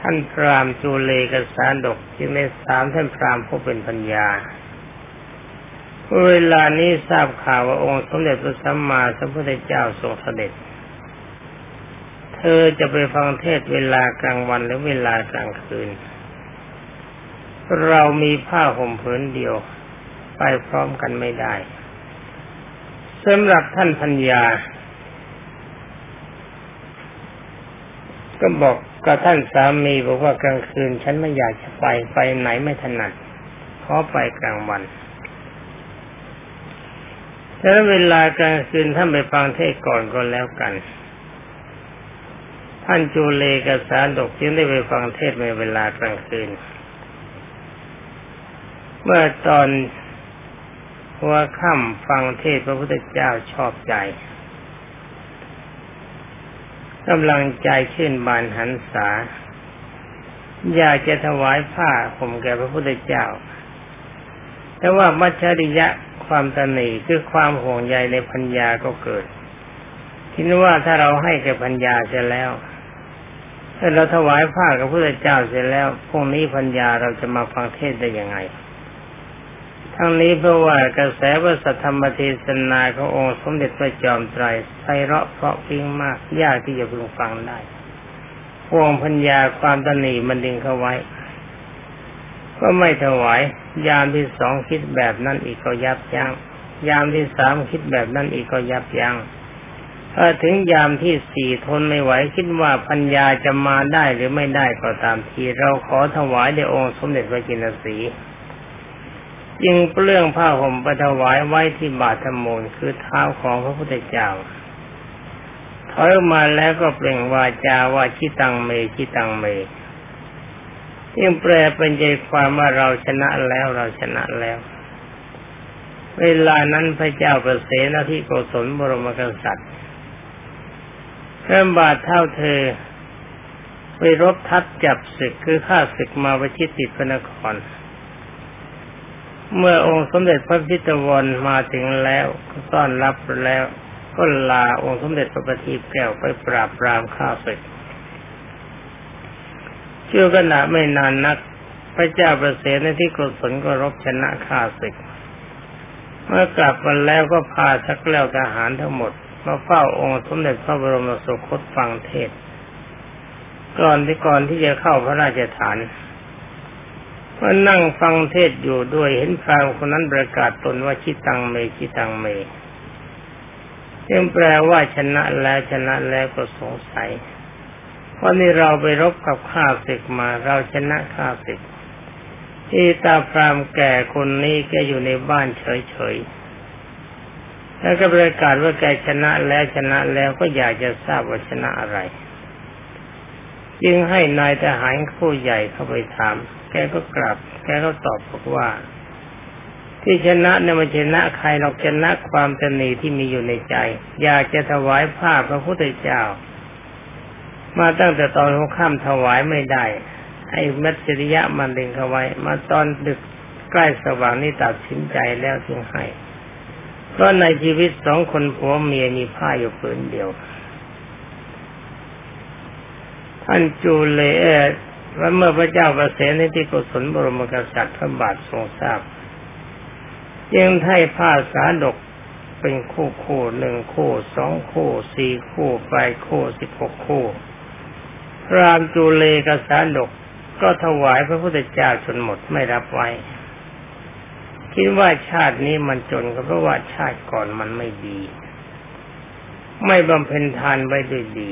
ท่านพรามจูเลกสารดกจึงได้สามท่านพรามผู้เป็นปัญญา เวลานี้ทราบข่าวว่าองค์สมเด็จพระสัมมาสัมพุทธเจ้าทรงเสด็จ เธอจะไปฟังเทศเวลากลางวันหรือเวลากลางคืน เรามีผ้าห่มผืนเดียว ไปพร้อมกันไม่ได้สำหรับท่านพัญญา ก็บอกก็ท่านสามีบอกว่ากลางคืน ฉันไม่อยากจะไปไปไหนไม่ถนัดขอไปกลางวันถ้าเวลากลางคืนท่านไปฟังเทศก่อนก็แล้วกัน ท่านจูเลกสารดกจึงได้ไปฟังเทศในเวลากลางคืน เมื่อตอนหัวค่ำฟังเทศพระพุทธเจ้าชอบใจ กำลังใจชื่นบานหันษา อยากจะถวายผ้าผมแก่พระพุทธเจ้า แต่ว่ามัจฉริยะความตนีคือความห่วงใยในพัญญาก็เกิดคิดว่าถ้าเราให้แก่พัญญาเสร็จแล้วถ้าเราถวายผ้ากับพระพุทธเจ้าเสร็จแล้วพรุ่งนี้พัญญาเราจะมาฟังเทศได้ยังไง ทั้งนี้เพราะว่ากระแสพระสัทธรรมเทศนาขององค์สมเด็จพระจอมไตรไพเราะเพราะพิงมากยากที่จะพึงฟังได้พวงพัญญาความตนีมันดึงเข้าไว้ ก็ไม่ถวาย ยามที่สองคิดแบบนั้นอีกก็ยับยัง้งยามที่สามคิดแบบนั้นอีกก็ยับยัง้งถ้าถึงยามที่สี่ทนไม่ไหวคิดว่าพัญญาจะมาได้หรือไม่ได้ก็ตามที เราขอถวายในองค์สมเด็จพระจินสี จึงเปลื้องผ้าห่มไปถวายไว้ที่บาทธมูลคือเท้าของพระพุทธเจ้าถอยมาแล้วก็เปล่งวาจาว่าชิตังเมชิตังเมยิ่งแปลเป็นใจความว่าเราชนะแล้วเราชนะแล้ว เวลานั้นพระเจ้าประเสนที่โกศลบรมกษัตริย์เริ่มบาดเท่าเธอไปรบทับจับศึกคือฆ่าศึกมาประชิดติดพระนคร เมื่อองค์สมเด็จพระพิตวรมาถึงแล้วต้อนรับแล้ว ก็ลาองค์สมเด็จพระปฏิแก้วไปปราบปรามข้าศึกเชื่อขณะไม่นานนัก พระเจ้าประเสริฐในที่กุศลก็รบชนะข้าศึก เมื่อกลับมาแล้วก็พาชักแล้วทหารทั้งหมด มาเฝ้าองค์สมเด็จพระบรมสุคตฟังเทศ ก่อนที่ก่อนที่จะเข้าพระราชฐาน ว่านั่งฟังเทศอยู่ด้วยเห็นพรามคนนั้นประกาศตนว่าชิตังเมชิตังเมจึงแปลว่าชนะแล้วชนะแล้วก็สงสัยว่าะนี่เราไปรบกับข้าศึกมา เราชนะข้าศึกที่ตาพรามแก่คนนี้แกอยู่ในบ้านเฉยๆ แล้วก็ประกาศว่าแกชนะแล้วชนะแล้วก็อยากจะทราบว่าชนะอะไร จึงให้นายทหารผู้ใหญ่เข้าไปถาม แกก็กลับ แกก็ตอบบอกว่า ที่ชนะเนี่ยมันชนะใครหรอกชนะความตนีที่มีอยู่ในใจ อยากจะถวายผ้าพระพุทธเจ้า มาตั้งแต่ตอนหัวค่ำถวายไม่ได้ให้มัจริยะมันเล็งเขาไว้ มาตอนดึกใกล้สว่างนี่ตัดสินใจแล้วจึงให้เพราะในชีวิตสองคนผัวเมียมีผ้าอยู่ผืนเดียว ท่านจูเลเอ ว่าเมื่อพระเจ้าประเสนที่กุศลบรมกษัตริย์พระบาททรงทราบยังให้ผ้าสาดกเป็นคู่คู่หนึ่งคู่สองคู่สี่คู่ไปคู่สิบหกคู่ พรามจูเลกสาดกก็ถวายพระพุทธเจ้าจนหมดไม่รับไว้ คิดว่าชาตินี้มันจนก็เพราะว่าชาติก่อนมันไม่ดี ไม่บำเพ็ญทานไว้ด้วยดี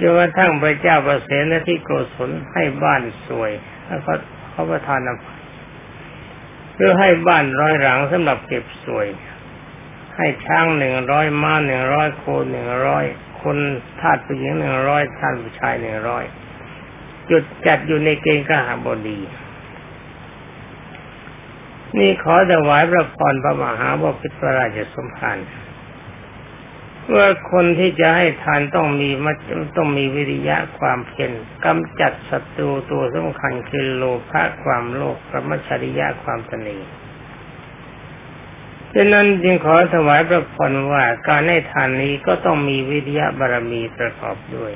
จนกระทั่งพระเจ้าประเสนที่โกศลให้บ้านสวยแล้วก็เขาประทานอภัยเพื่อให้บ้านร้อยหลังสำหรับเก็บสวย ให้ช้างหนึ่งร้อยม้าหนึ่งร้อยโคหนึ่งร้อยคนทาสผู้หญิงหนึ่งร้อยท่านผู้ชายหนึ่งร้อยจุดจัดอยู่ในเกณฑ์กหบดี นี่ขอถวายพระพรพระมหาบพิตรราชสมภาร ว่าคนที่จะให้ทานต้องมีมัต้องมีวิริยะความเพียรกำจัดศัตรูตัวสำคัญคือโลภะความโลภกรรมชริยะความตนีดังนั้นจึงขอถวายพระพรว่าการให้ทานนี้ก็ต้องมีวิริยะบารมีประกอบด้วย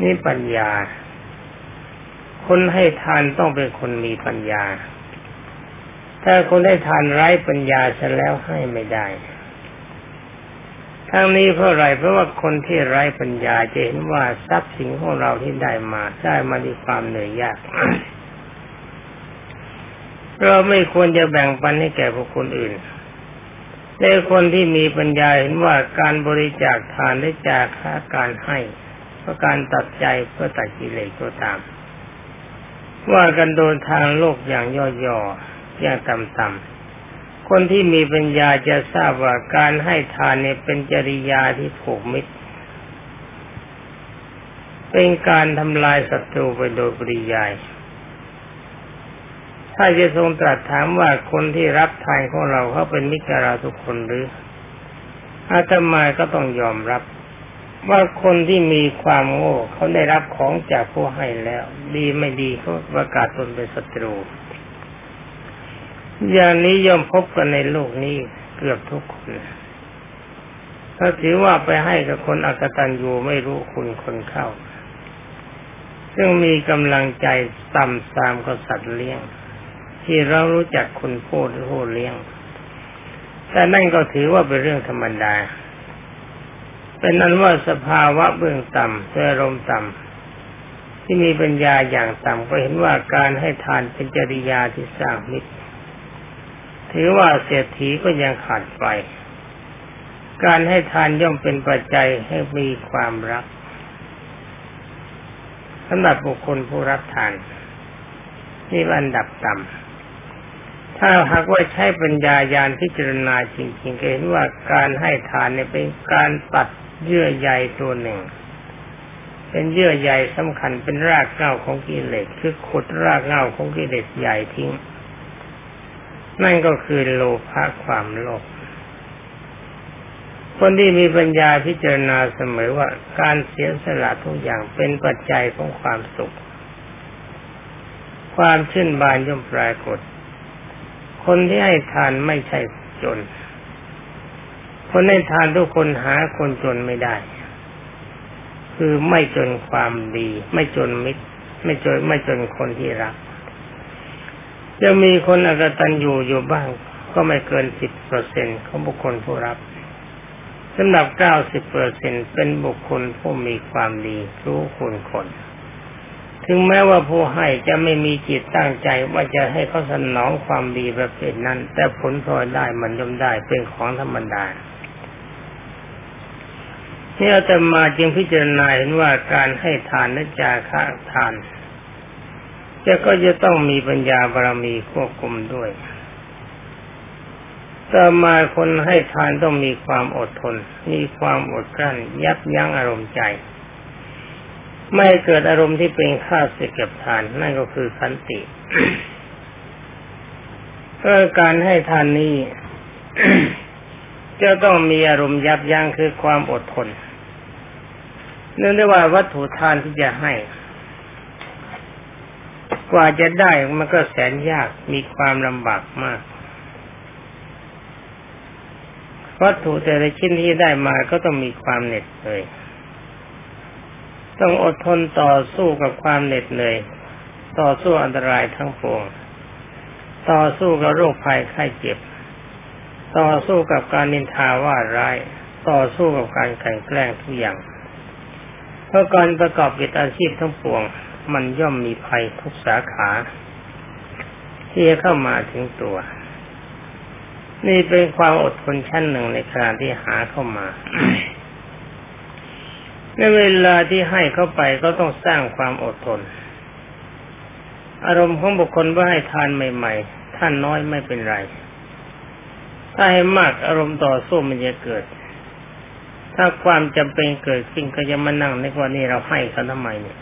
นี่ปัญญา คนให้ทานต้องเป็นคนมีปัญญา ถ้าคนให้ทานไร้ปัญญาเสแล้วให้ไม่ได้ ทั้งนี้เพราะอะไรเพราะว่าคนที่ไร้ปัญญาจะเห็นว่าทรัพย์สินของเราที่ได้มาได้มาด้วยความเหนื่อยยาก เราไม่ควรจะแบ่งปันให้แก่บุคคลอื่นแต่คนที่มีปัญญาเห็นว่าการบริจาคทานได้จากค่าการให้เพราะการตัดใจเพื่อตัดกิเลสก็ตาม ว่ากันโดนทางโลกอย่างย่อๆอย่างต่ำๆ คนที่มีปัญญาจะทราบว่าการให้ทานเนี่ยเป็นจริยาที่ผูกมิตร เป็นการทำลายศัตรูไปโดยปริยาย ถ้าจะทรงตรัสถามว่าคนที่รับทานของเราเขาเป็นมิตรเราทุกคนหรืออาตมาก็ต้องยอมรับ ว่าคนที่มีความโง่เขาได้รับของจากผู้ให้แล้ว ดีไม่ดีเขาประกาศตนเป็นศัตรู อย่างนี้ย่อมพบกันในโลกนี้เกือบทุกคน ถ้าถือว่าไปให้กับคนอักตันยูไม่รู้คุณคนเข้า ซึ่งมีกำลังใจต่ำตามกษัตริย์เลี้ยง ที่เรารู้จักคนพูดผู้เลี้ยง แต่นั่นก็ถือว่าเป็นเรื่องธรรมดา เป็นนั้นว่าสภาวะเบื้องต่ำเอารมณ์ต่ำที่มีปัญญาอย่างต่ำก็เห็นว่าการให้ทานเป็นจริยาที่สร้างมิตร ถือว่าเศรษฐีก็ยังขาดไป การให้ทานย่อมเป็นปัจจัยให้มีความรักสำหรับบุคคลผู้รับทานนี่อันดับต่ำถ้าหากว่าใช้ปัญญายาณพิจารณาจริงๆก็เห็นว่าการให้ทานเนี่ยเป็นการตัดเยื่อใยตัวหนึ่ง เป็นเยื่อใยสำคัญเป็นรากเหง้าของกิเลสคือขุดรากเหง้าของกิเลสใหญ่ทิ้ง นั่นก็คือโลภะความโลภคนที่มีปัญญาพิจารณาเสมอว่าการเสียสละทุกอย่างเป็นปัจจัยของความสุข ความชื่นบานย่อมปรากฏ คนที่ให้ทานไม่ใช่จน คนให้ทานทุกคนหาคนจนไม่ได้ คือไม่จนความดี ไม่จนมิตร ไม่จนไม่จนคนที่รัก จะมีคนอกตันอยู่อยู่บ้าง ก็ไม่เกินสิบเปอร์เซ็นของบุคคลผู้รับสำหรับเก้าสิบเปอร์เซ็นเป็นบุคคลผู้มีความดีรู้คุณคน ถึงแม้ว่าผู้ให้จะไม่มีจิตตั้งใจว่าจะให้เขาสนองความดีประเภทนั้น แต่ผลพลอยได้มันย่อมได้เป็นของธรรมดานี่อาตมาจึงพิจารณาเห็นว่าการให้ทานและจาคะทาน จะก็จะต้องมีปัญญาบารมีควบคุมด้วยต่อมาคนให้ทานต้องมีความอดทน มีความอดกลั้น ยับยั้งอารมณ์ใจ ไม่เกิดอารมณ์ที่เป็นข้าศึกกับทาน นั่นก็คือขันติก็การให้ทานนี้ จะต้องมีอารมณ์ยับยั้งคือความอดทนเนื่องด้วยว่าวัตถุทานที่จะให้ กว่าจะได้มันก็แสนยากมีความลำบากมากวัตถุแต่ละชิ้นที่ได้มาก็ต้องมีความเหน็ดเหนื่อยต้องอดทนต่อสู้กับความเหน็ดเหนื่อยต่อสู้อันตรายทั้งปวง ต่อสู้กับโรคภัยไข้เจ็บ ต่อสู้กับการนินทาว่าร้าย ต่อสู้กับการแข่งแกล้งทุกอย่าง เพราะการประกอบกิจอาชีพทั้งปวง มันย่อมมีภัยทุกสาขา ที่จะเข้ามาถึงตัว นี่เป็นความอดทนชั้นหนึ่งในการที่หาเข้ามา ในเวลาที่ให้เข้าไปก็ต้องสร้างความอดทน อารมณ์ของบุคคลว่าให้ทานใหม่ ๆ ท่านน้อยไม่เป็นไร ถ้าให้มากอารมณ์ต่อสู้มันจะเกิดถ้าความจำเป็นเกิดขึ้นก็จะมานั่งในว่านี่เราให้เขาทำไมเนี่ย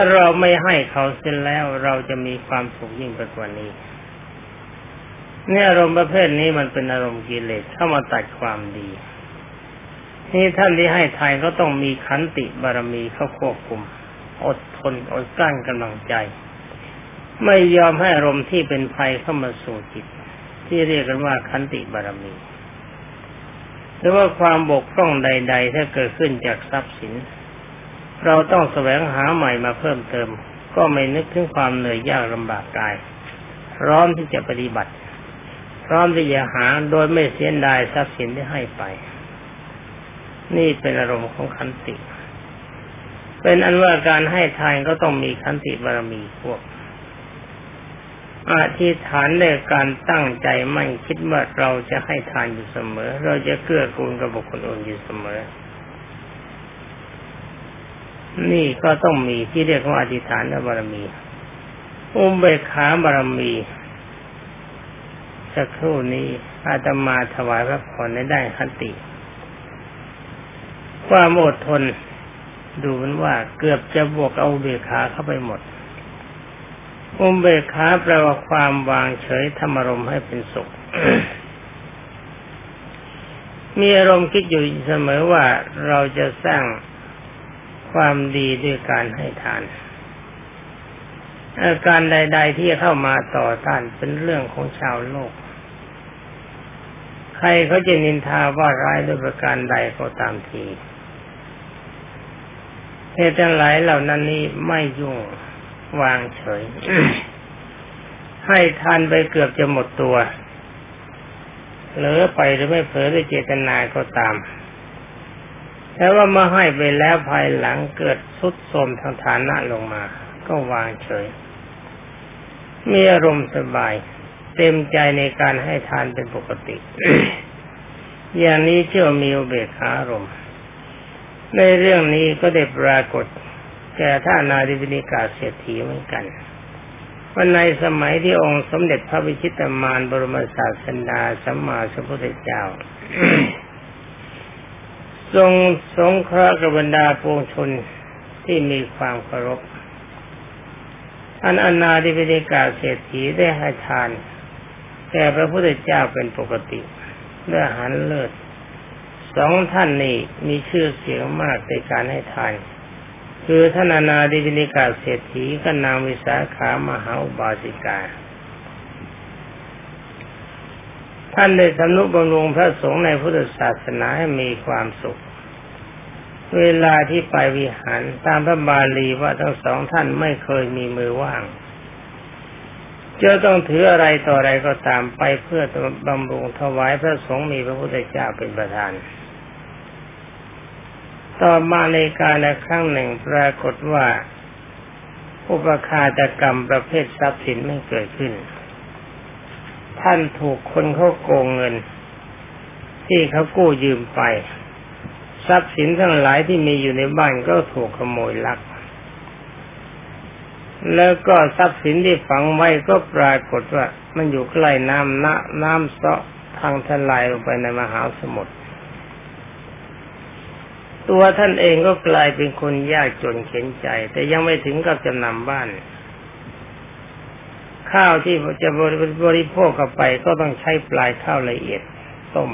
ถ้าเราไม่ให้เขาเสร็จแล้วเราจะมีความสุขยิ่งไปกว่านี้เนี่ยอารมณ์ประเภทนี้มันเป็นอารมณ์กิเลสเข้ามาตัดความดีนี่ท่านที่ให้ทายก็ต้องมีขันติบารมีเข้าควบคุม อดทนอดกลั้นกำลังใจ ไม่ยอมให้อารมณ์ที่เป็นภัยเข้ามาสู่จิต ที่เรียกกันว่าขันติบารมีหรือว่าความบกพร่องใด ๆ ถ้าเกิดขึ้นจากทรัพย์สิน เราต้องแสวงหาใหม่มาเพิ่มเติม ก็ไม่นึกถึงความเหนื่อยยากลำบากกายพร้อมที่จะปฏิบัติ พร้อมที่จะหาโดยไม่เสียดายทรัพย์สินที่ให้ไป นี่เป็นอารมณ์ของขันติ เป็นอันว่าการให้ทานก็ต้องมีขันติบารมีพวกอธิษฐานในการตั้งใจมั่นคิดว่าเราจะให้ทานอยู่เสมอ เราจะเกื้อกูลกับบุคคลอื่นอยู่เสมอ นี่ก็ต้องมีที่เรียกว่าอธิษฐานบารมี อุเบกขาบารมีสักครู่นี้อาตมาถวายพระพรในได้คันติ ความอดทน ดูมันว่าเกือบจะบวกเอาเบกขาเข้าไปหมด อุเบกขาแปลว่าความวางเฉยธรรมรมให้เป็นสุข มีอารมณ์คิดอยู่เสมอว่าเราจะสร้าง ความดีด้วยการให้ทาน อาการใด ๆ ที่เข้ามาต่อต้านเป็นเรื่องของชาวโลก ใครเขาจะนินทาว่าร้ายด้วยประการใดก็ตามทีเหตุทั้งหลายเหล่านั้นนี้ไม่ยุ่งวางเฉย ให้ทานไปเกือบจะหมดตัว เหลือไปหรือไม่เผลอด้วยเจตนาก็ตาม แต่ว่ามาให้ไปแล้วภายหลังเกิดสุดโทมทางฐานะลงมา ก็วางเฉย มีอารมณ์สบาย เต็มใจในการให้ทานเป็นปกติ อย่างนี้ชื่อว่ามีอุเบกขาอารมณ์ในเรื่องนี้ก็ได้ปรากฏแก่ท่านอนาถบิณฑิกเศรษฐีเหมือนกันวันในสมัยที่องค์สมเด็จพระพิชิตมารบรมศาสดาสัมมาสัมพุทธเจ้า ทรงสงเคราะห์กับบรรดาปวงชนที่มีความเคารพท่านอนาถบิณฑิกเศรษฐีได้ให้ทานแก่พระพุทธเจ้าเป็นปกติด้วยอาหารเลิศสองท่านนี้มีชื่อเสียงมากในการให้ทาน คือท่านอนาดิวินิกาเศรษฐีกับนางวิสาขามหาอุบาสิกา ท่านได้สนุบำรุงพระสงฆ์ในพุทธศาสนาให้มีความสุข เวลาที่ไปวิหารตามพระบาลีว่าทั้งสองท่านไม่เคยมีมือว่างจะต้องถืออะไรต่ออะไรก็ตามไปเพื่อบำรุงถวายพระสงฆ์มีพระพุทธเจ้าเป็นประธาน ต่อมาในการครั้งหนึ่งปรากฏว่าอุปคาตกรรมประเภททรัพย์สินไม่เกิดขึ้น ท่านถูกคนเขาโกงเงิน ที่เขากู้ยืมไป ทรัพย์สินทั้งหลายที่มีอยู่ในบ้านก็ถูกขโมยลัก แล้วก็ทรัพย์สินที่ฝังไว้ก็ปรากฏว่า มันอยู่ใกล้น้ำน้ำน้ำเซาะทางทลายลงไปในมหาสมุทรตัวท่านเองก็กลายเป็นคนยากจนเข็นใจ แต่ยังไม่ถึงกับจำนำบ้าน ข้าวที่จะบริโภคเข้าไปก็ต้องใช้ปลายข้าวละเอียดต้ม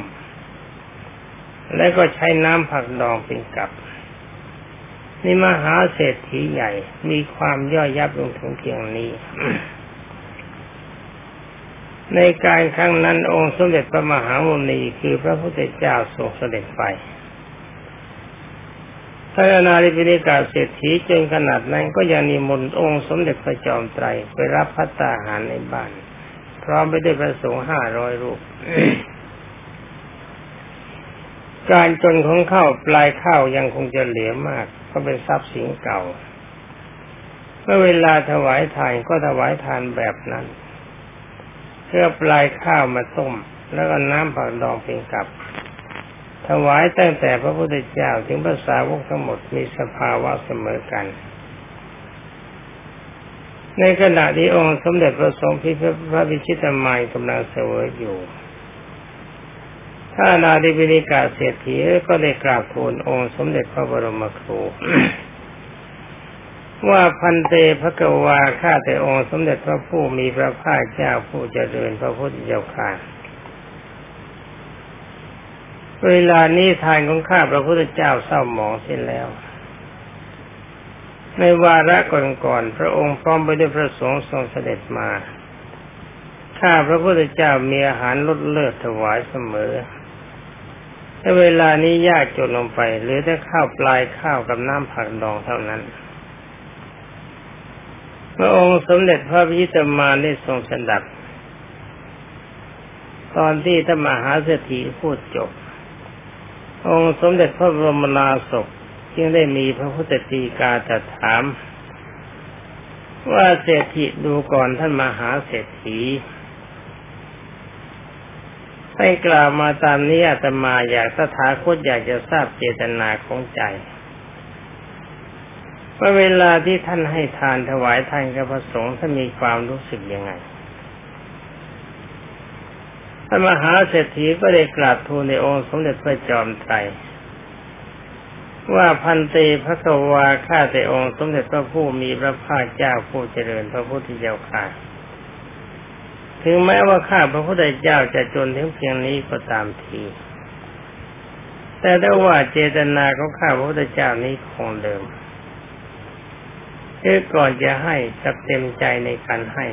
แล้วก็ใช้น้ำผักดองเป็นกับ นี่มหาเศรษฐีใหญ่ มีความย่อยยับลงถึงเพียงนี้ ในการครั้งนั้นองค์สมเด็จพระมหามุนีคือพระพุทธเจ้าทรงเสด็จไป พระนาริปิณิกาเศรษฐีจนขนาดนั้นก็ยังนิมนต์องค์สมเด็จพระจอมไตรไปรับพัตตาหารในบ้าน พร้อมไปด้วยพระสงฆ์ห้าร้อยรูป การจนของข้าวปลายข้าวยังคงจะเหลือมากก็เป็นทรัพย์สินเก่า เมื่อเวลาถวายทานก็ถวายทานแบบนั้นเพื่อปลายข้าวมาต้ม แล้วก็น้ำผักดองเป็นกับ ถวายตั้งแต่พระพุทธเจ้าถึงภาษาวกทั้งหมดมีสภาวะเสมอกัน ในขณะที่องค์สมเด็จพระสงฆ์พิพระพิชิตมายกำลังเสวยอยู่ถ้านาดิบินิกาเศรษฐีก็ได้กราบทูลองค์สมเด็จพระบรมครู ว่าพันเตพระกวาข้าแต่องค์สมเด็จพระผู้มีพระภาคเจ้าผู้เจริญพระพุทธเจ้าข้า เวลานี้ทานของข้าพระพุทธเจ้าเศร้าหมองเสียแล้ว ในวาระก่อนๆพระองค์พร้อมไปด้วยพระสงฆ์ทรงเสด็จมา ข้าพระพุทธเจ้ามีอาหารลดเลิศถวายเสมอแต่เวลานี้ยากจนลงไป หรือแต่ข้าวปลายข้าวกับน้ำผักดองเท่านั้น พระองค์สมเด็จพระพิจิตรมาได้ทรงสดับ ตอนที่ธรรมหาเศรษฐีพูดจบ องค์สมเด็จพระบรมนาศกจึงได้มีพระพุทธตีกาตรัสถาม ว่าเศรษฐีดูก่อนท่านมหาเศรษฐีให้กล่าวมาตามนี้อาตมาอยากสถาคตอยากจะทราบเจตนาของใจว่าเวลาที่ท่านให้ทานถวายทานกับพระสงฆ์ท่านมีความรู้สึกยังไง พระมหาเศรษฐีก็ได้กราบทูลในองค์สมเด็จพระจอมไตรว่าพันเตพระกวาข้าแต่องค์สมเด็จพระผู้มีพระภาคเจ้าผู้เจริญพระพุทธเจ้าค่ะ ถึงแม้ว่าข้าพระพุทธเจ้าจะจนถึงเพียงนี้ก็ตามที แต่ได้ว่าเจตนาของข้าพระพุทธเจ้านี้คงเดิมคือก่อนจะให้จะเต็มใจในการให้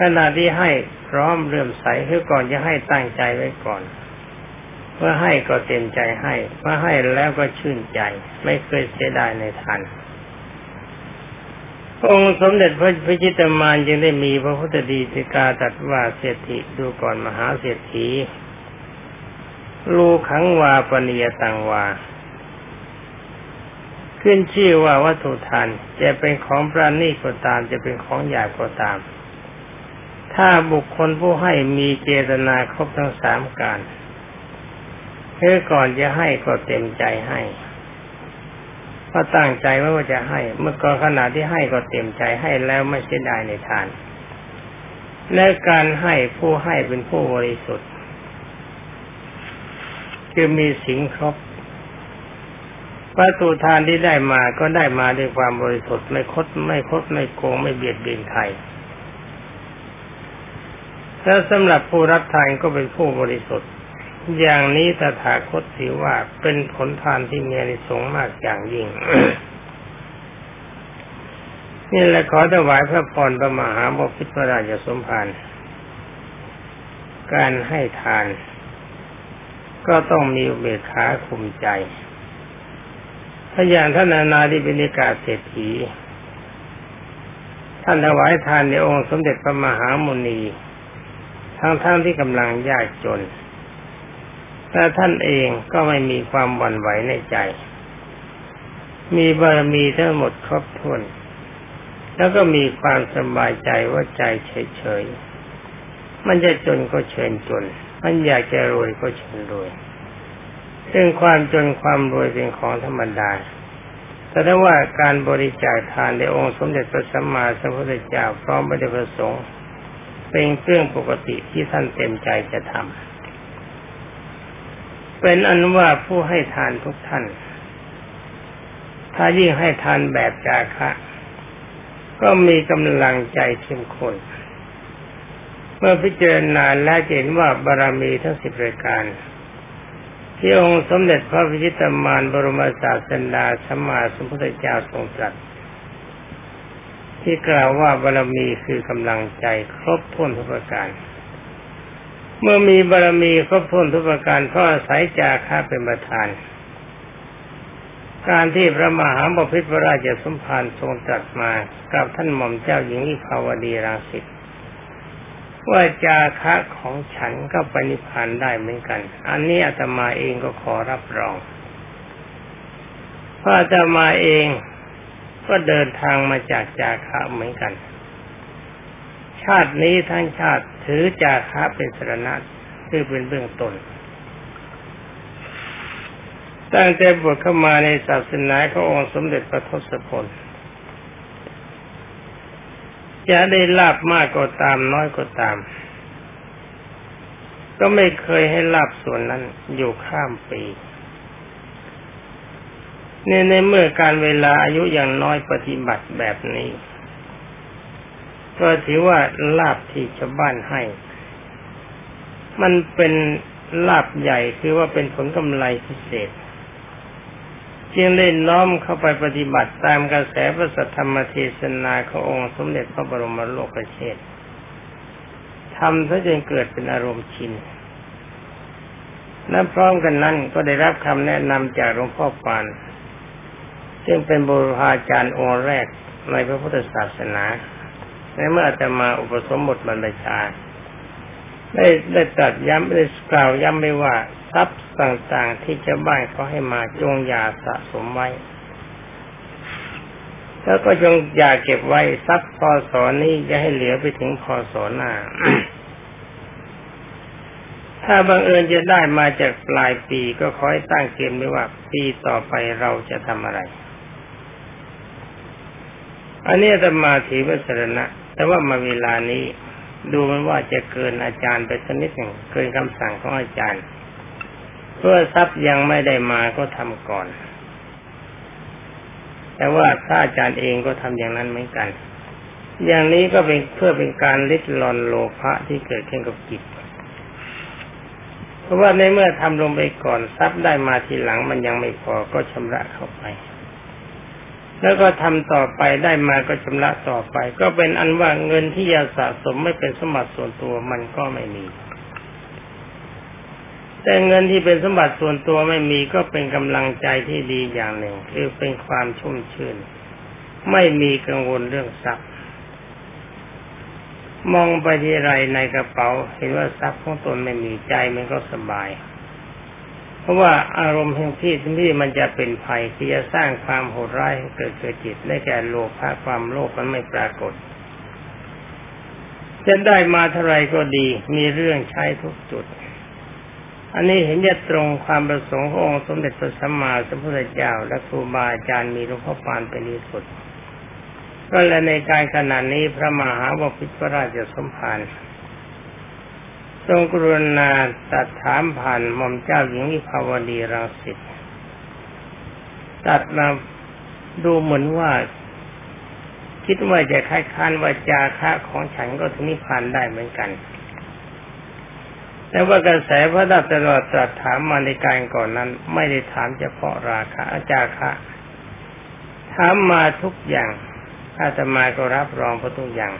ขณะที่ให้พร้อมเริ่มใสคือก่อนจะให้ตั้งใจไว้ก่อนเมื่อให้ก็เต็มใจให้เมื่อให้แล้วก็ชื่นใจ ไม่เคยเสียดายในทานองค์สมเด็จพระพิจิตมานจึงได้มีพระพุทธดีสิกาตัดว่าเศรษฐีดูก่อนมหาเศรษฐีลูขังวาปณียตังวา ขึ้นชื่อว่าวัตถุทานจะเป็นของประณีตก็ตาม จะเป็นของหยาบก็ตาม ถ้าบุคคลผู้ให้มีเจตนาครบทั้งสามการคือก่อนจะให้ก็เต็มใจให้ก็ตั้งใจว่าจะให้ เมื่อก่อนขณะที่ให้ก็เต็มใจให้แล้วไม่เสียดายในทาน และการให้ผู้ให้เป็นผู้บริสุทธิ์คือมีสิ่งครบวัตถุทานที่ได้มาก็ได้มาด้วยความบริสุทธิ์ไม่คดไม่คดไม่โกงไม่เบียดเบียนใคร แล้วสำหรับผู้รับทานก็เป็นผู้บริสุทธิ์ อย่างนี้ตถาคตถือว่าเป็นผลทานที่มีอนิสงส์มากอย่างยิ่ง นี่แหละขอถวายพระพรพระมหาบพิตรราชสมภารการให้ทาน ก็ต้องมีเบขาคุมใจ ถ้าอย่างท่านนานาธิบินิกาเศรษฐีท่านถวายทานในองค์สมเด็จพระมหามุนี ทั้งๆทที่กำลังยากจน แต่ท่านเองก็ไม่มีความหวั่นไหวในใจ มีบารมีทั้งหมดครบถ้วน แล้วก็มีความสบายใจว่าใจเฉยๆ มันจะจนก็เชิญจน มันอยากจะรวยก็เชิญรวย ซึ่งความจนความรวยเป็นของธรรมดาแต่ถ้าว่าการบริจาคทานในองค์สมเด็จพระสัมมาสัมพุทธเจ้าพร้อมพระเดชพระสงฆ์ เป็นเรื่องปกติที่ท่านเต็มใจจะทำเป็นอนุว่าผู้ให้ทานทุกท่าน ถ้ายิ่งให้ทานแบบจาคะ ก็มีกำลังใจเข้มข้นเมื่อพิจารณาและเห็นว่าบารมีทั้งสิบรายการ ที่องค์สมเด็จพระพิชิตมารบรมศาสดาสัมมาสัมพุทธเจ้าทรงตรัส ที่กล่าวว่าบารมีคือกำลังใจครบถ้วนทุกประการ เมื่อมีบารมีครบถ้วนทุกประการก็อาศัยจาค่าเป็นประธาน การที่พระมหาบพิตรพระราชสมภารทรงตรัสมากับท่านหม่อมเจ้าหญิงอิภาวดีรังสิตว่าจาคะของฉันก็ปณิพานได้เหมือนกัน อันนี้อาตมาเองก็ขอรับรองพระอาตมาเอง ก็เดินทางมาจากจาคะเหมือนกัน ชาตินี้ทั้งชาติถือจาคะเป็นสรณะคือเป็นเบื้องต้นตั้งแต่บวชเข้ามาในศาสนาขององค์สมเด็จพระทศพลจะได้ลาบมากก็ตามน้อยก็ตาม ก็ไม่เคยให้ลาบส่วนนั้นอยู่ข้ามปี ในในเมื่อการเวลาอายุอย่างน้อยปฏิบัติแบบนี้ ก็ถือว่าลาบที่ชาวบ้านให้ มันเป็นลาบใหญ่คือว่าเป็นผลกำไรพิเศษจึงได้น้อมเข้าไปปฏิบัติตามกระแสพระสัทธรรมเทศนาขององค์สมเด็จพระบรมโลกเชษทำซะจนเกิดเป็นอารมณ์ชิน และพร้อมกันนั้นก็ได้รับคำแนะนำจากหลวงพ่อปาน ซึ่งเป็นบุรพาจารย์องค์แรกในพระพุทธศาสนาในเมื่อจะมาอุปสมบทบรรพชาได้ได้ตรัสย้ำได้กล่าวย้ำไม่ว่าทรัพย์ต่างๆที่ชาวบ้านเขาให้มาจงอย่าสะสมไว้ แล้วก็จงอย่าเก็บไว้ทรัพย์พอสอนี้จะให้เหลือไปถึงพอสอหน้า ถ้าบังเอิญจะได้มาจากปลายปีก็ขอให้ตั้งเกณฑ์ไว้ว่า ปีต่อไปเราจะทำอะไร อันนี้จะมาถือว่าสรณะ แต่ว่ามาเวลานี้ ดูมันว่าจะเกินอาจารย์ไปสักนิดหนึ่งเกินคำสั่งของอาจารย์ เพื่อทรัพย์ยังไม่ได้มาก็ทำก่อน แต่ว่าถ้าอาจารย์เองก็ทำอย่างนั้นเหมือนกัน อย่างนี้ก็เป็นเพื่อเป็นการลิดรอนโลภะที่เกิดขึ้นกับจิตเพราะว่าในเมื่อทำลงไปก่อนทรัพย์ได้มาทีหลังมันยังไม่พอก็ชำระเข้าไป แล้วก็ทำต่อไปได้มาก็ชำระต่อไป ก็เป็นอันว่าเงินที่ยาสะสมไม่เป็นสมบัติส่วนตัวมันก็ไม่มี แต่เงินที่เป็นสมบัติส่วนตัวไม่มีก็เป็นกำลังใจที่ดีอย่างหนึ่ง คือเป็นความชุ่มชื่น ไม่มีกังวลเรื่องทรัพย์ มองไปที่ไรในกระเป๋า เห็นว่าทรัพย์ของตนไม่มีใจมันก็สบาย เพราะว่าอารมณ์แห่งที่ที่มันจะเป็นภัยที่จะสร้างความโหดร้ายเกิดเกิดจิตได้แก่โลภะความโลภมันไม่ปรากฏจะได้มาเท่าไรก็ดี มีเรื่องใช้ทุกจุด อันนี้เห็นจะตรงความประสงค์ขององค์สมเด็จพระสัมมาสัมพุทธเจ้า และครูบาอาจารย์มีหลวงพ่อปานเป็นที่สุด ก็และในการขณะนี้พระมหาวพิตรราชสมภาร ทรงกรุณาตัดถามผ่านหม่อมเจ้าหญิงวิภาวดีรังสิตตัดมาดูเหมือนว่า คิดว่าจะค้ค้านว่าจาคะของฉันก็ถึงนิพพานได้เหมือนกัน แต่ว่ากระแสพระดับตลอดตรัสถามมาในการก่อนนั้น ไม่ได้ถามเฉพาะราคะอาจาคะถามมาทุกอย่างอาตมาก็รับรองพระทุกอย่าง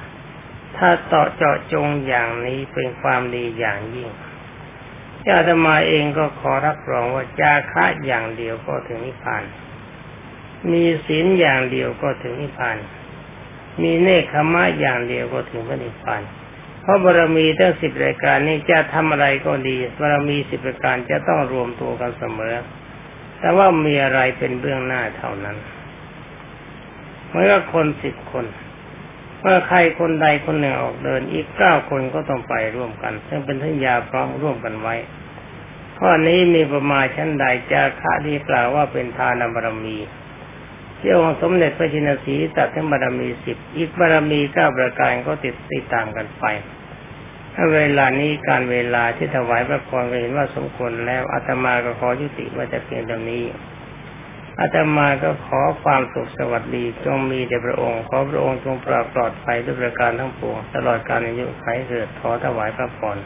ถ้าต่อเจาะจงอย่างนี้เป็นความดีอย่างยิ่งอาตมาเองก็ขอรับรองว่าจาคะอย่างเดียวก็ถึงนิพพาน มีศีลอย่างเดียวก็ถึงนิพพาน มีเนคขมะอย่างเดียวก็ถึงพระนิพพาน เพราะบารมีทั้งสิบรายการนี้จะทำอะไรก็ดีบารมีสิบรายการจะต้องรวมตัวกันเสมอ แต่ว่ามีอะไรเป็นเบื้องหน้าเท่านั้นเมื่อคนสิบคน มื่อใครคนใดคนหนึ่งออกเดิน อีกเก้าคนก็ต้องไปร่วมกัน ซึ่งเป็นทัญญาพร้อมร่วมกันไว้ ข้อนี้มีประมาณชั้นใดจาคะที่กล่าวว่าเป็นทานบารมีเที่องสมเด็จพระชินสีตัดทั้งบารมีสิบอีกบารมีเก้าประการก็ติดติดตามกันไปถ้าเวลานี้การเวลาที่ถวายพระพรก็เห็นว่าสมควรแล้วอาตมาก็ขอยุติว่าจะเพียงเท่านี้ อาตมาก็ขอความสุขสวัสดีจงมีแด่พระองค์ขอพระองค์จงปลอดปลอดภัยด้วยประการทั้งปวงตลอดกาลอายุไขเกิดขอถวายพระพร